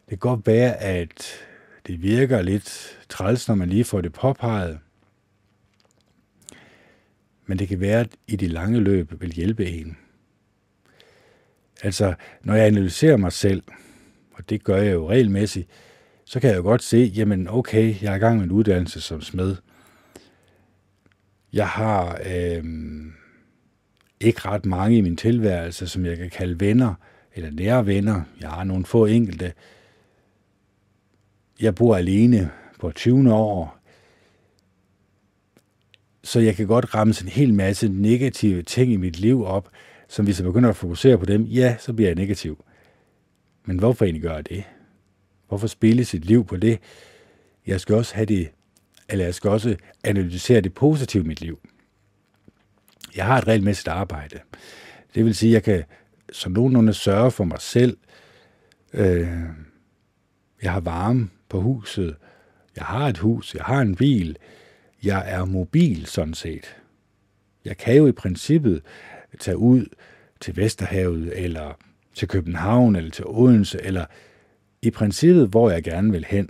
Det kan godt være, at det virker lidt træls, når man lige får det påpeget. Men det kan være, at i det lange løb vil hjælpe en. Altså, når jeg analyserer mig selv, og det gør jeg jo regelmæssigt, så kan jeg jo godt se, jamen okay, jeg er i gang med en uddannelse som smed. Jeg har øh, ikke ret mange i min tilværelse, som jeg kan kalde venner, eller nære venner. Jeg har nogle få enkelte. Jeg bor alene på 20. år, så jeg kan godt ramme en hel masse negative ting i mit liv op, som hvis jeg begynder at fokusere på dem, ja, så bliver jeg negativ. Men hvorfor egentlig gøre det? Hvorfor spille sit liv på det? Jeg skal også have det, eller jeg skal også analysere det positive i mit liv. Jeg har et regelmæssigt arbejde. Det vil sige, at jeg kan som nogenlunde sørge for mig selv. Øh, jeg har varme på huset. Jeg har et hus. Jeg har en bil. Jeg er mobil sådan set. Jeg kan jo i princippet tage ud til Vesterhavet, eller til København, eller til Odense, eller i princippet, hvor jeg gerne vil hen.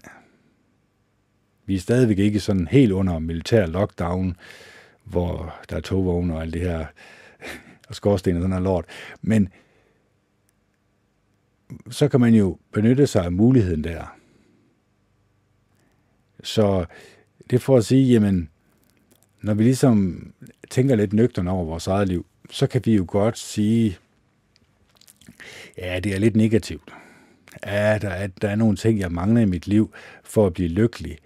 Vi er stadigvæk ikke sådan helt under militær lockdown, hvor der er togvogne og alt det her, og skorsten og sådan noget lort. Men så kan man jo benytte sig af muligheden der. Så det får at sige, jamen, når vi ligesom tænker lidt nøgterne over vores eget liv, så kan vi jo godt sige, ja, det er lidt negativt. Ja, der er, der er nogle ting, jeg mangler i mit liv for at blive lykkelig.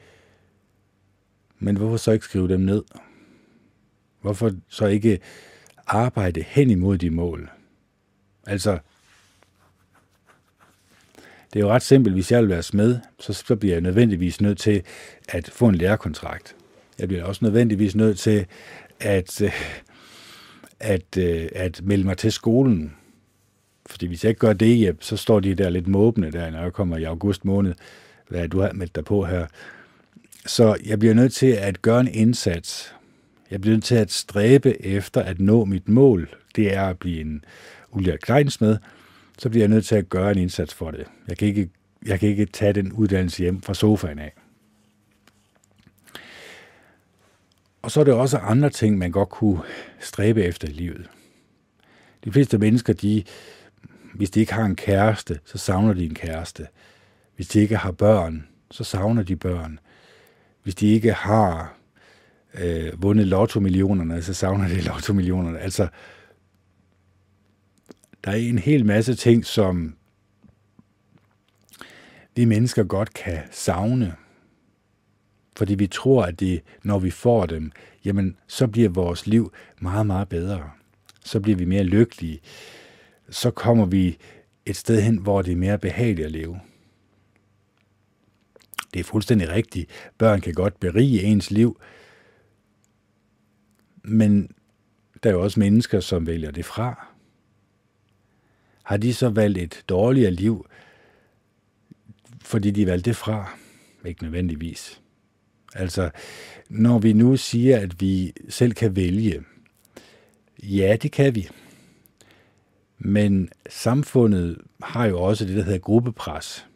Men hvorfor så ikke skrive dem ned? Hvorfor så ikke arbejde hen imod de mål? Altså, det er jo ret simpelt. Hvis jeg vil være smed, så, så bliver jeg nødvendigvis nødt til at få en lærekontrakt. Jeg bliver også nødvendigvis nødt til at, øh, at, at, at melde mig til skolen. Fordi hvis jeg ikke gør det, ja, så står de der lidt måbende der, når jeg kommer i august måned, hvad du har meldt dig på her. Så jeg bliver nødt til at gøre en indsats. Jeg bliver nødt til at stræbe efter at nå mit mål. Det er at blive en Ulla Kleinsmed. Så bliver jeg nødt til at gøre en indsats for det. Jeg kan ikke, jeg kan ikke tage den uddannelse hjem fra sofaen af. Og så er der også andre ting, man godt kunne stræbe efter i livet. De fleste mennesker, de, hvis de ikke har en kæreste, så savner de en kæreste. Hvis de ikke har børn, så savner de børn. Hvis de ikke har øh, vundet lotto-millionerne, så savner de lotto-millionerne. Altså, der er en hel masse ting, som vi mennesker godt kan savne. Fordi vi tror, at det, når vi får dem, jamen, så bliver vores liv meget, meget bedre. Så bliver vi mere lykkelige. Så kommer vi et sted hen, hvor det er mere behageligt at leve. Det er fuldstændig rigtigt. Børn kan godt berige ens liv, men der er jo også mennesker, som vælger det fra. Har de så valgt et dårligere liv, fordi de valgte det fra? Ikke nødvendigvis. Altså, når vi nu siger, at vi selv kan vælge, ja, det kan vi. Men samfundet har jo også det, der hedder gruppepres.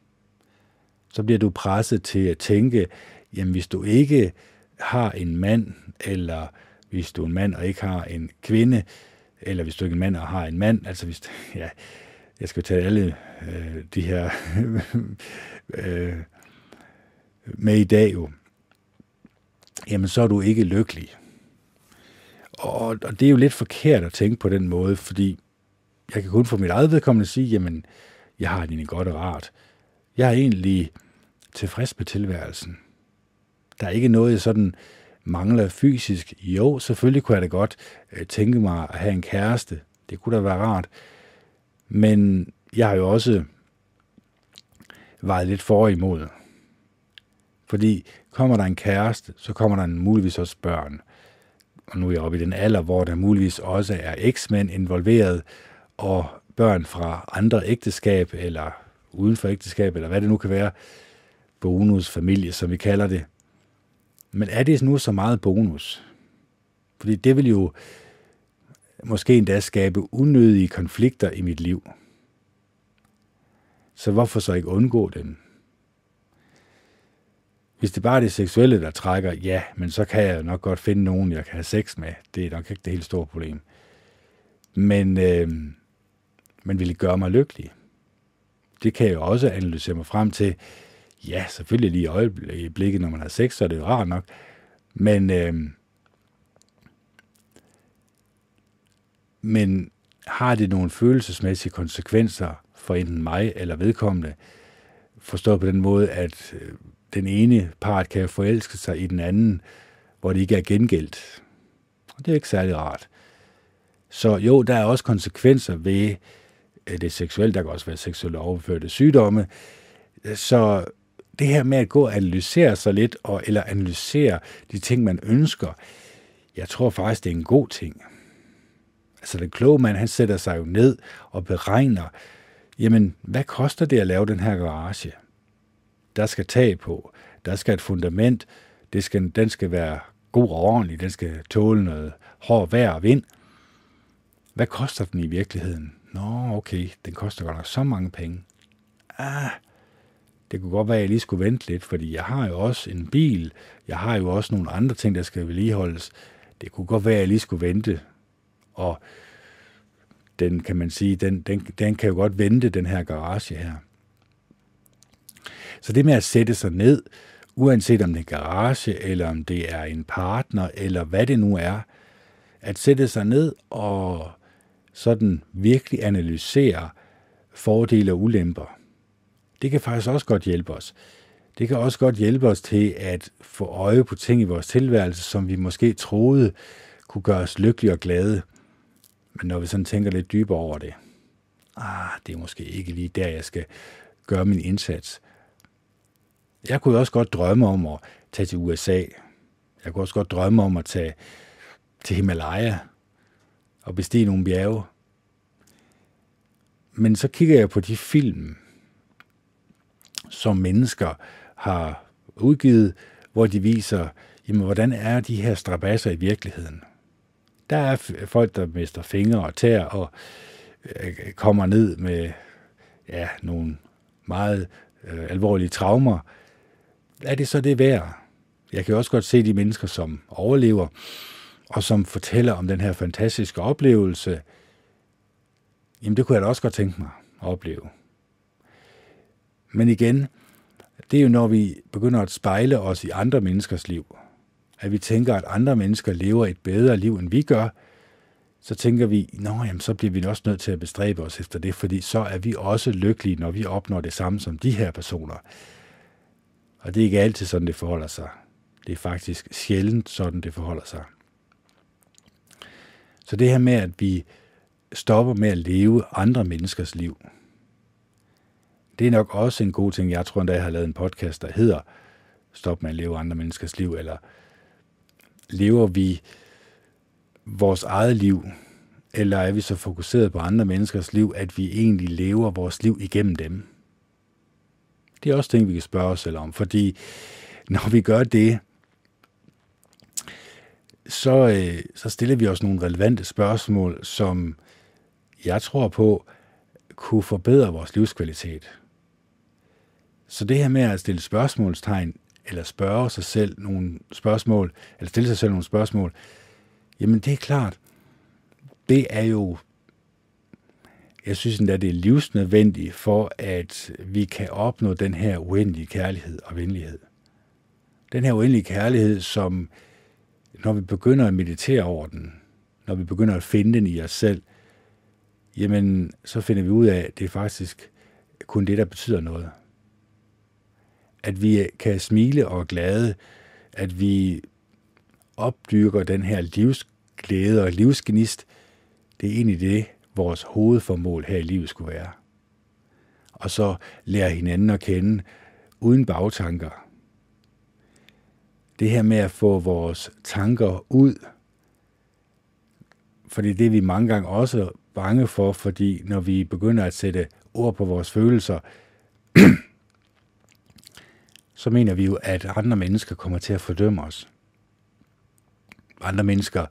Så bliver du presset til at tænke, jamen hvis du ikke har en mand, eller hvis du er en mand og ikke har en kvinde, eller hvis du ikke er en mand og har en mand, altså hvis, ja, jeg skal tage alle øh, de her øh, med i dag jo, jamen så er du ikke lykkelig. Og, og det er jo lidt forkert at tænke på den måde, fordi jeg kan kun for mit eget vedkommende sige, jamen, jeg har det egentlig godt og rart. Jeg er egentlig tilfreds med tilværelsen. Der er ikke noget, jeg sådan mangler fysisk. Jo, selvfølgelig kunne jeg da godt øh, tænke mig at have en kæreste. Det kunne da være rart. Men jeg har jo også vejet lidt for imod. Fordi kommer der en kæreste, så kommer der muligvis også børn. Og nu er jeg oppe i den alder, hvor der muligvis også er eksmænd involveret, og børn fra andre ægteskab, eller uden for ægteskab, eller hvad det nu kan være, bonusfamilie, som vi kalder det. Men er det nu så meget bonus? Fordi det vil jo måske endda skabe unødige konflikter i mit liv. Så hvorfor så ikke undgå dem? Hvis det bare er det seksuelle, der trækker, ja, men så kan jeg nok godt finde nogen, jeg kan have sex med. Det er nok ikke det helt store problem. Men, øh, men vil det gøre mig lykkelig? Det kan jeg jo også analysere mig frem til. Ja, selvfølgelig lige i øjeblikket, når man har sex, så er det jo rart nok. Men øh, Men har det nogle følelsesmæssige konsekvenser for enten mig eller vedkommende, forstået på den måde, at øh, den ene part kan forelske sig i den anden, hvor det ikke er gengældt. Og det er ikke særlig rart. Så jo, der er også konsekvenser ved øh, det seksuelle. Der kan også være seksuelle overførte sygdomme. Så det her med at gå og analysere sig lidt, og, eller analysere de ting, man ønsker, jeg tror faktisk, det er en god ting. Altså den kloge mand, han sætter sig jo ned og beregner, jamen, hvad koster det at lave den her garage? Der skal tag på, der skal et fundament, det skal, den skal være god og ordentlig, den skal tåle noget hård vejr og vind. Hvad koster den i virkeligheden? Nå, okay, den koster godt nok så mange penge. Ah, det kunne godt være, at jeg lige skulle vente lidt, fordi jeg har jo også en bil, jeg har jo også nogle andre ting, der skal vedligeholdes. Det kunne godt være, at jeg lige skulle vente, og den kan man sige, den, den, den kan jo godt vente, den her garage her. Så det med at sætte sig ned, uanset om det er garage, eller om det er en partner, eller hvad det nu er, at sætte sig ned og sådan virkelig analysere fordele og ulemper. Det kan faktisk også godt hjælpe os. Det kan også godt hjælpe os til at få øje på ting i vores tilværelse, som vi måske troede kunne gøre os lykkelige og glade. Men når vi sådan tænker lidt dybere over det, ah, det er måske ikke lige der, jeg skal gøre min indsats. Jeg kunne også godt drømme om at tage til USA. Jeg kunne også godt drømme om at tage til Himalaya og bestige nogle bjerge. Men så kigger jeg på de film, som mennesker har udgivet, hvor de viser, jamen, hvordan er de her strabasser i virkeligheden. Der er folk, der mister fingre og tær og øh, kommer ned med ja, nogle meget øh, alvorlige traumer. Er det så det værd? Jeg kan også godt se de mennesker, som overlever, og som fortæller om den her fantastiske oplevelse. Jamen, det kunne jeg da også godt tænke mig at opleve. Men igen, det er jo når vi begynder at spejle os i andre menneskers liv. At vi tænker, at andre mennesker lever et bedre liv, end vi gør, så tænker vi, nå jamen, så bliver vi også nødt til at bestræbe os efter det, fordi så er vi også lykkelige, når vi opnår det samme som de her personer. Og det er ikke altid sådan, det forholder sig. Det er faktisk sjældent sådan, det forholder sig. Så det her med, at vi stopper med at leve andre menneskers liv, det er nok også en god ting. Jeg tror endda, jeg har lavet en podcast, der hedder Stop med at leve andre menneskers liv, eller lever vi vores eget liv, eller er vi så fokuseret på andre menneskers liv, at vi egentlig lever vores liv igennem dem? Det er også ting, vi kan spørge os selv om, fordi når vi gør det, så, øh, så stiller vi os nogle relevante spørgsmål, som jeg tror på kunne forbedre vores livskvalitet. Så det her med at stille spørgsmålstegn, eller spørge sig selv nogle spørgsmål, eller stille sig selv nogle spørgsmål, jamen det er klart, det er jo, jeg synes endda, det er livsnødvendigt for, at vi kan opnå den her uendelige kærlighed og venlighed. Den her uendelige kærlighed, som når vi begynder at meditere over den, når vi begynder at finde den i os selv, jamen så finder vi ud af, at det er faktisk kun det, der betyder noget at vi kan smile og glade, at vi opdyrker den her livsglæde og livsgnist, det er egentlig det, vores hovedformål her i livet skulle være. Og så lære hinanden at kende uden bagtanker. Det her med at få vores tanker ud, for det er det, vi mange gange også bange for, fordi når vi begynder at sætte ord på vores følelser, så mener vi jo, at andre mennesker kommer til at fordømme os. Andre mennesker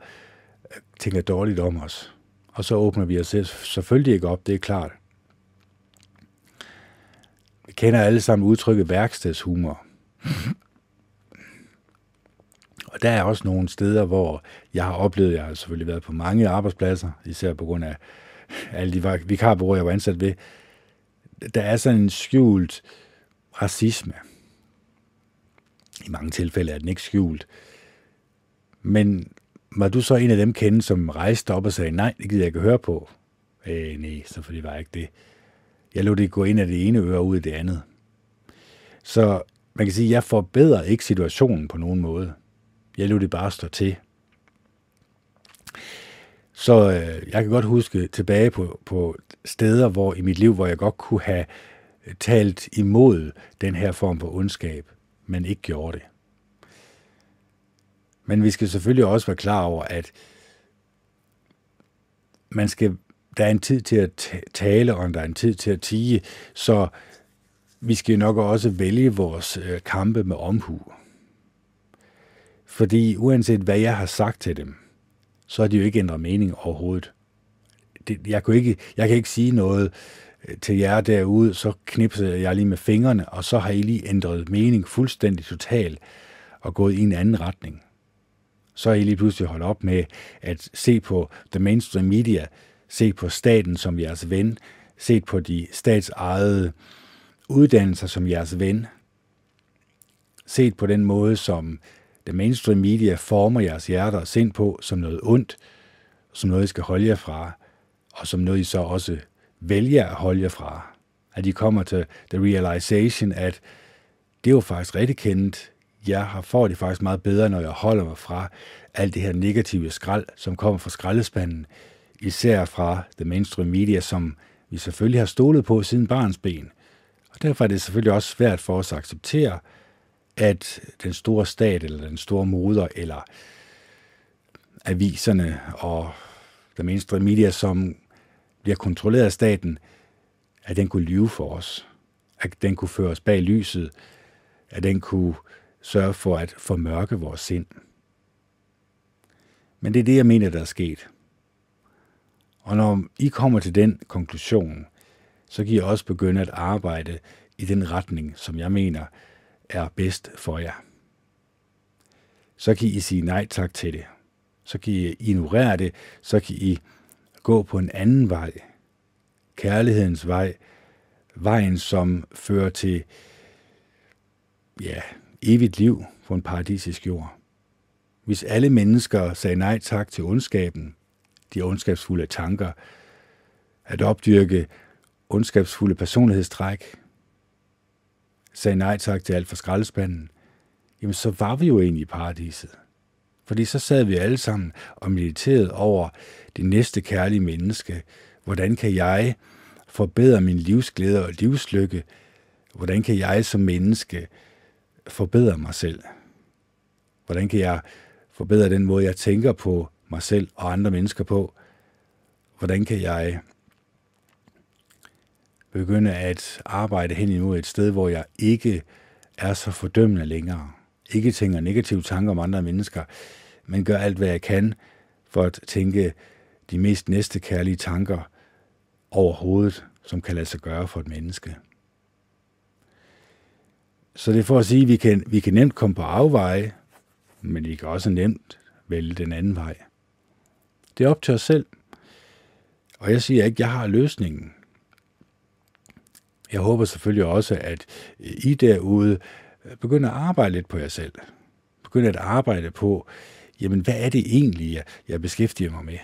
øh, tænker dårligt om os. Og så åbner vi os selvfølgelig ikke op, det er klart. Vi kender alle sammen udtrykket værkstedshumor. Og der er også nogle steder, hvor jeg har oplevet, jeg har selvfølgelig været på mange arbejdspladser, især på grund af alle de vikarbureauer, jeg var ansat ved, der er sådan en skjult racisme i mange tilfælde er den ikke skjult. Men var du så en af dem kende, som rejste op og sagde, nej, det gider jeg ikke høre på? Øh, nej, selvfølgelig var jeg ikke det. Jeg lod det gå ind af det ene øre og ud af det andet. Så man kan sige, at jeg forbedrer ikke situationen på nogen måde. Jeg lod det bare stå til. Så øh, jeg kan godt huske tilbage på, på steder hvor i mit liv, hvor jeg godt kunne have talt imod den her form for ondskab, men ikke gjorde det. Men vi skal selvfølgelig også være klar over, at man skal, der er en tid til at tale, og der er en tid til at tige, så vi skal nok også vælge vores øh, kampe med omhu. Fordi uanset hvad jeg har sagt til dem, så har de jo ikke ændret mening overhovedet. Det, jeg, kunne ikke, jeg kan ikke sige noget Øh, til jer derude, så knipsede jeg lige med fingrene, og så har I lige ændret mening fuldstændig totalt og gået i en anden retning. Så har I lige pludselig holdt op med at se på the mainstream media, se på staten som jeres ven, se på de statsejede uddannelser som jeres ven, set på den måde, som the mainstream media former jeres hjerter og sind på som noget ondt, som noget, I skal holde jer fra, og som noget, I så også vælger at holde jer fra. At I kommer til the realization, at det er jo faktisk rigtig kendt. Jeg har får det faktisk meget bedre, når jeg holder mig fra alt det her negative skrald, som kommer fra skraldespanden, især fra the mainstream media, som vi selvfølgelig har stolet på siden barns ben. Og derfor er det selvfølgelig også svært for os at acceptere, at den store stat, eller den store moder, eller aviserne og der mainstream media, som bliver kontrolleret af staten, at den kunne lyve for os, at den kunne føre os bag lyset, at den kunne sørge for at formørke vores sind. Men det er det, jeg mener, der er sket. Og når I kommer til den konklusion, så kan I også begynde at arbejde i den retning, som jeg mener er bedst for jer. Så kan I sige nej tak til det. Så kan I ignorere det. Så kan I gå på en anden vej. Kærlighedens vej. Vejen, som fører til ja, evigt liv på en paradisisk jord. Hvis alle mennesker sagde nej tak til ondskaben, de ondskabsfulde tanker, at opdyrke ondskabsfulde personlighedstræk, sagde nej tak til alt for skraldespanden, jamen så var vi jo egentlig i paradiset. Fordi så sad vi alle sammen og mediterede over det næste kærlige menneske. Hvordan kan jeg forbedre min livsglæde og livslykke? Hvordan kan jeg som menneske forbedre mig selv? Hvordan kan jeg forbedre den måde, jeg tænker på mig selv og andre mennesker på? Hvordan kan jeg begynde at arbejde hen imod et sted, hvor jeg ikke er så fordømmende længere. Ikke tænker negative tanker om andre mennesker, men gør alt, hvad jeg kan for at tænke de mest næste kærlige tanker overhovedet, som kan lade sig gøre for et menneske. Så det er for at sige, at vi kan, vi kan nemt komme på afveje, men vi kan også nemt vælge den anden vej. Det er op til os selv. Og jeg siger ikke, at jeg har løsningen. Jeg håber selvfølgelig også, at I derude begynder at arbejde lidt på jer selv. Begynder at arbejde på, jamen hvad er det egentlig, jeg, jeg beskæftiger mig med?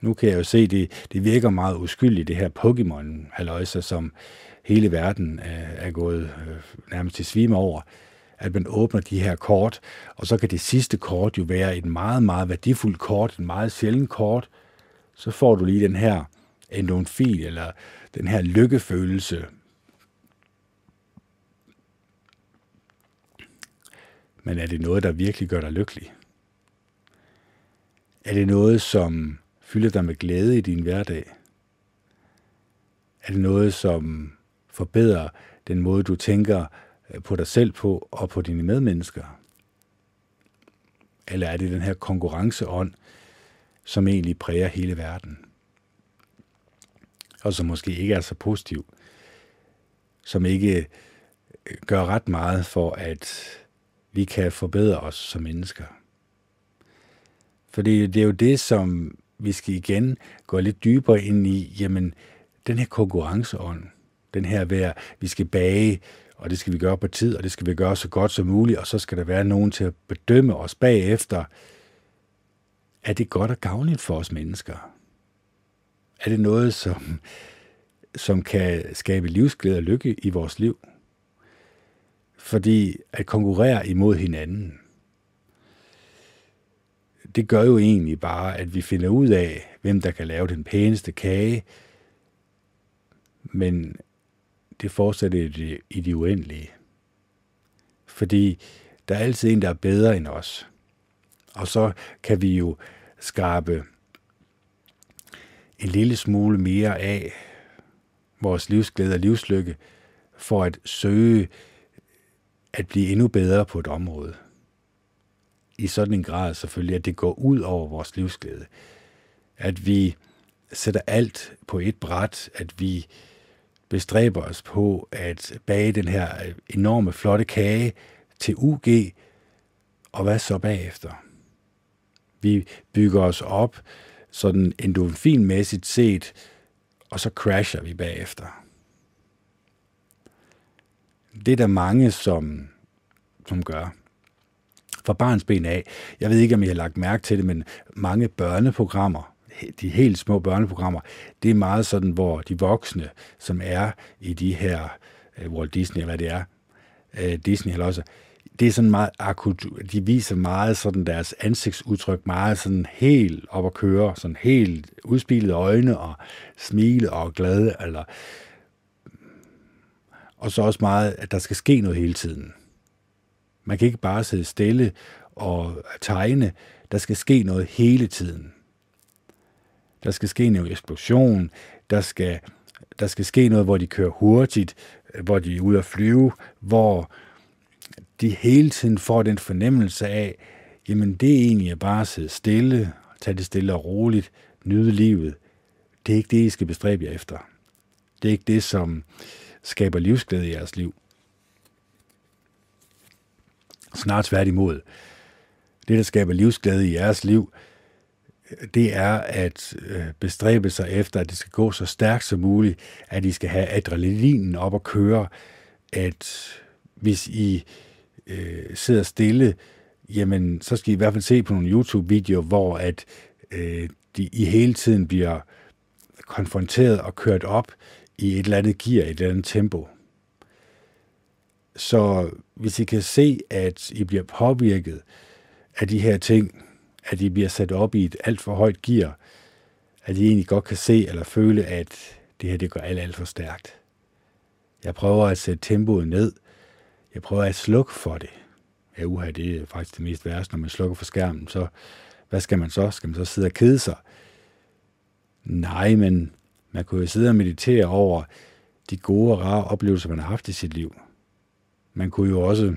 Nu kan jeg jo se, det, det virker meget uskyldigt, det her pokémon halløjse som hele verden er, er gået øh, nærmest til svime over, at man åbner de her kort, og så kan det sidste kort jo være et meget, meget værdifuldt kort, et meget sjældent kort, så får du lige den her endonfil, eller den her lykkefølelse. Men er det noget, der virkelig gør dig lykkelig? Er det noget, som fylder dig med glæde i din hverdag? Er det noget, som forbedrer den måde, du tænker øh, på dig selv på og på dine medmennesker? Eller er det den her konkurrenceånd, som egentlig præger hele verden? og som måske ikke er så positiv, som ikke øh, gør ret meget for, at vi kan forbedre os som mennesker. Fordi det er jo det, som vi skal igen gå lidt dybere ind i, jamen, den her konkurrenceånd, den her vær, vi skal bage, og det skal vi gøre på tid, og det skal vi gøre så godt som muligt, og så skal der være nogen til at bedømme os bagefter. er det godt og gavnligt for os mennesker? Er det noget, som, som kan skabe livsglæde og lykke i vores liv? Fordi at konkurrere imod hinanden, det gør jo egentlig bare, at vi finder ud af, hvem der kan lave den pæneste kage, men det fortsætter i det, i det uendelige. Fordi der er altid en, der er bedre end os. Og så kan vi jo skabe en lille smule mere af vores livsglæde og livslykke for at søge at blive endnu bedre på et område. I sådan en grad selvfølgelig, at det går ud over vores livsglæde. At vi sætter alt på et bræt, at vi bestræber os på at bage den her enorme flotte kage til UG, og hvad så bagefter? Vi bygger os op sådan endorfinmæssigt set, og så crasher vi bagefter. Det er der mange, som, som gør. Fra barns ben af. Jeg ved ikke, om I har lagt mærke til det, men mange børneprogrammer, de helt små børneprogrammer, det er meget sådan, hvor de voksne, som er i de her øh, Walt Disney, eller hvad det er, øh, Disney eller også, det er sådan meget akut, de viser meget sådan deres ansigtsudtryk, meget sådan helt op at køre, sådan helt udspilede øjne og smile og glade, eller og så også meget, at der skal ske noget hele tiden. Man kan ikke bare sidde stille og tegne, der skal ske noget hele tiden. Der skal ske en eksplosion, der skal, der skal ske noget, hvor de kører hurtigt, hvor de er ude at flyve, hvor de hele tiden får den fornemmelse af, jamen det er egentlig bare at sidde stille, tage det stille og roligt, nyde livet. Det er ikke det, I skal bestræbe jer efter. Det er ikke det, som skaber livsglæde i jeres liv. Snart tværtimod. Det, der skaber livsglæde i jeres liv, det er at øh, bestræbe sig efter, at det skal gå så stærkt som muligt, at I skal have adrenalinen op at køre, at hvis I øh, sidder stille, jamen så skal I i hvert fald se på nogle YouTube-videoer, hvor at øh, de I hele tiden bliver konfronteret og kørt op i et eller andet gear, et eller andet tempo. Så hvis I kan se, at I bliver påvirket af de her ting, at I bliver sat op i et alt for højt gear, at I egentlig godt kan se eller føle, at det her det går alt, alt for stærkt. Jeg prøver at sætte tempoet ned. Jeg prøver at slukke for det. Ja, uha, det er faktisk det mest værste, når man slukker for skærmen. Så hvad skal man så? Skal man så sidde og kede sig? Nej, men man kunne jo sidde og meditere over de gode og rare oplevelser, man har haft i sit liv. Man kunne jo også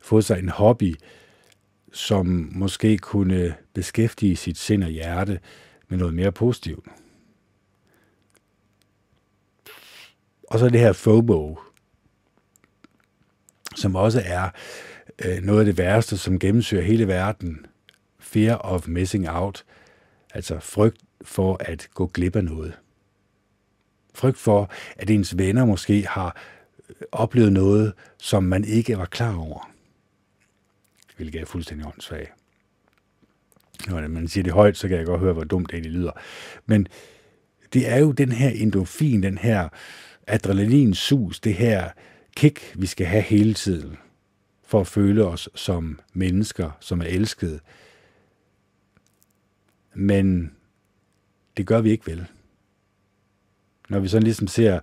få sig en hobby, som måske kunne beskæftige sit sind og hjerte med noget mere positivt. Og så det her FOMO, som også er øh, noget af det værste, som gennemsyrer hele verden. Fear of missing out. Altså frygt for at gå glip af noget. Frygt for, at ens venner måske har øh, oplevet noget, som man ikke var klar over. Hvilket er fuldstændig åndssvagt. Når man siger det højt, så kan jeg godt høre, hvor dumt det egentlig lyder. Men det er jo den her endorfin, den her adrenalinsus, det her kick, vi skal have hele tiden, for at føle os som mennesker, som er elskede. Men det gør vi ikke vel. Når vi sådan ligesom ser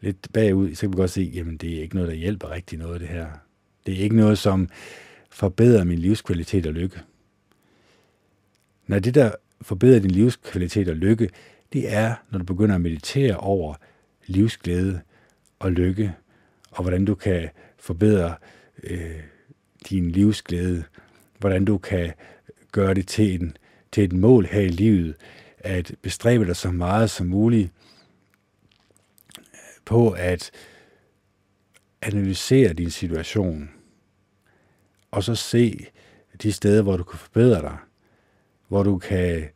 lidt bagud, så kan vi godt se, jamen det er ikke noget, der hjælper rigtig noget, det her. Det er ikke noget, som forbedrer min livskvalitet og lykke. Når det, der forbedrer din livskvalitet og lykke, det er, når du begynder at meditere over livsglæde og lykke, og hvordan du kan forbedre øh, din livsglæde, hvordan du kan gøre det til, en, til et mål her i livet, at bestræbe dig så meget som muligt øh, på at analysere din situation, og så se de steder, hvor du kan forbedre dig, hvor du kan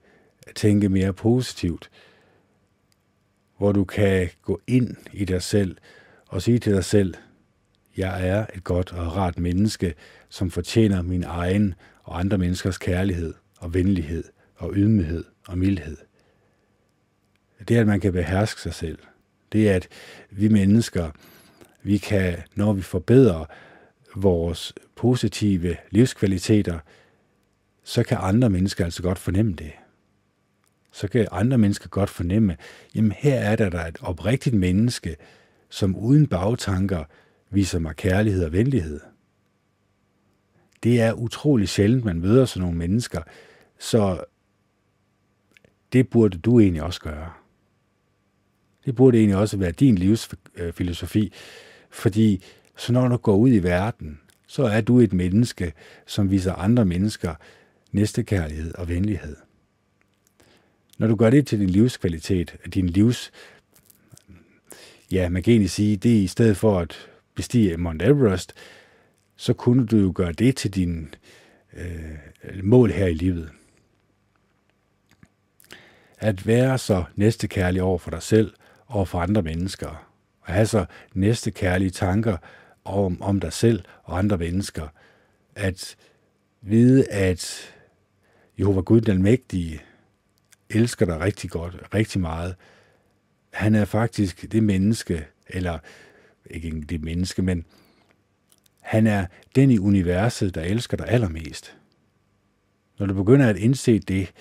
tænke mere positivt, hvor du kan gå ind i dig selv og sige til dig selv, jeg er et godt og rart menneske, som fortjener min egen og andre menneskers kærlighed. og venlighed og ydmyghed og mildhed. Det er, at man kan beherske sig selv. Det er, at vi mennesker, vi kan, når vi forbedrer vores positive livskvaliteter, så kan andre mennesker altså godt fornemme det. Så kan andre mennesker godt fornemme, jamen her er der, der et oprigtigt menneske, som uden bagtanker viser mig kærlighed og venlighed. Det er utrolig sjældent, man møder sådan nogle mennesker, så det burde du egentlig også gøre. Det burde egentlig også være din livsfilosofi, fordi så når du går ud i verden, så er du et menneske, som viser andre mennesker næstekærlighed og venlighed. Når du gør det til din livskvalitet, din livs, ja, man kan egentlig sige, det er i stedet for at bestige Mount Everest, så kunne du jo gøre det til din øh, mål her i livet. At være så næstekærlig over for dig selv og for andre mennesker, At have så næstekærlige tanker om, om dig selv og andre mennesker. At vide, at Jehova Gud den Almægtige elsker dig rigtig godt, rigtig meget. Han er faktisk det menneske, eller ikke det menneske, men han er den i universet, der elsker dig allermest. Når du begynder at indse det,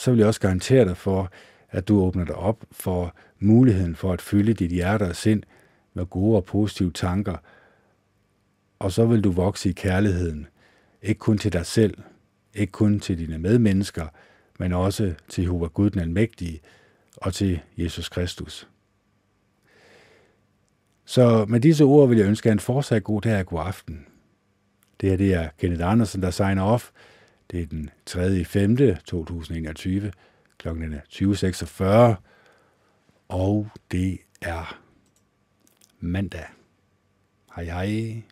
så vil jeg også garantere dig for, at du åbner dig op for muligheden for at fylde dit hjerte og sind med gode og positive tanker, og så vil du vokse i kærligheden, ikke kun til dig selv, ikke kun til dine medmennesker, men også til Jehova Gud den Almægtige og til Jesus Kristus. Så med disse ord vil jeg ønske jer en fortsat god dag og god aften. Det her det er Kenneth Andersen, der signer off. Det er den 3. 5. 2021 kl. 20.46, og det er mandag. Hej hej.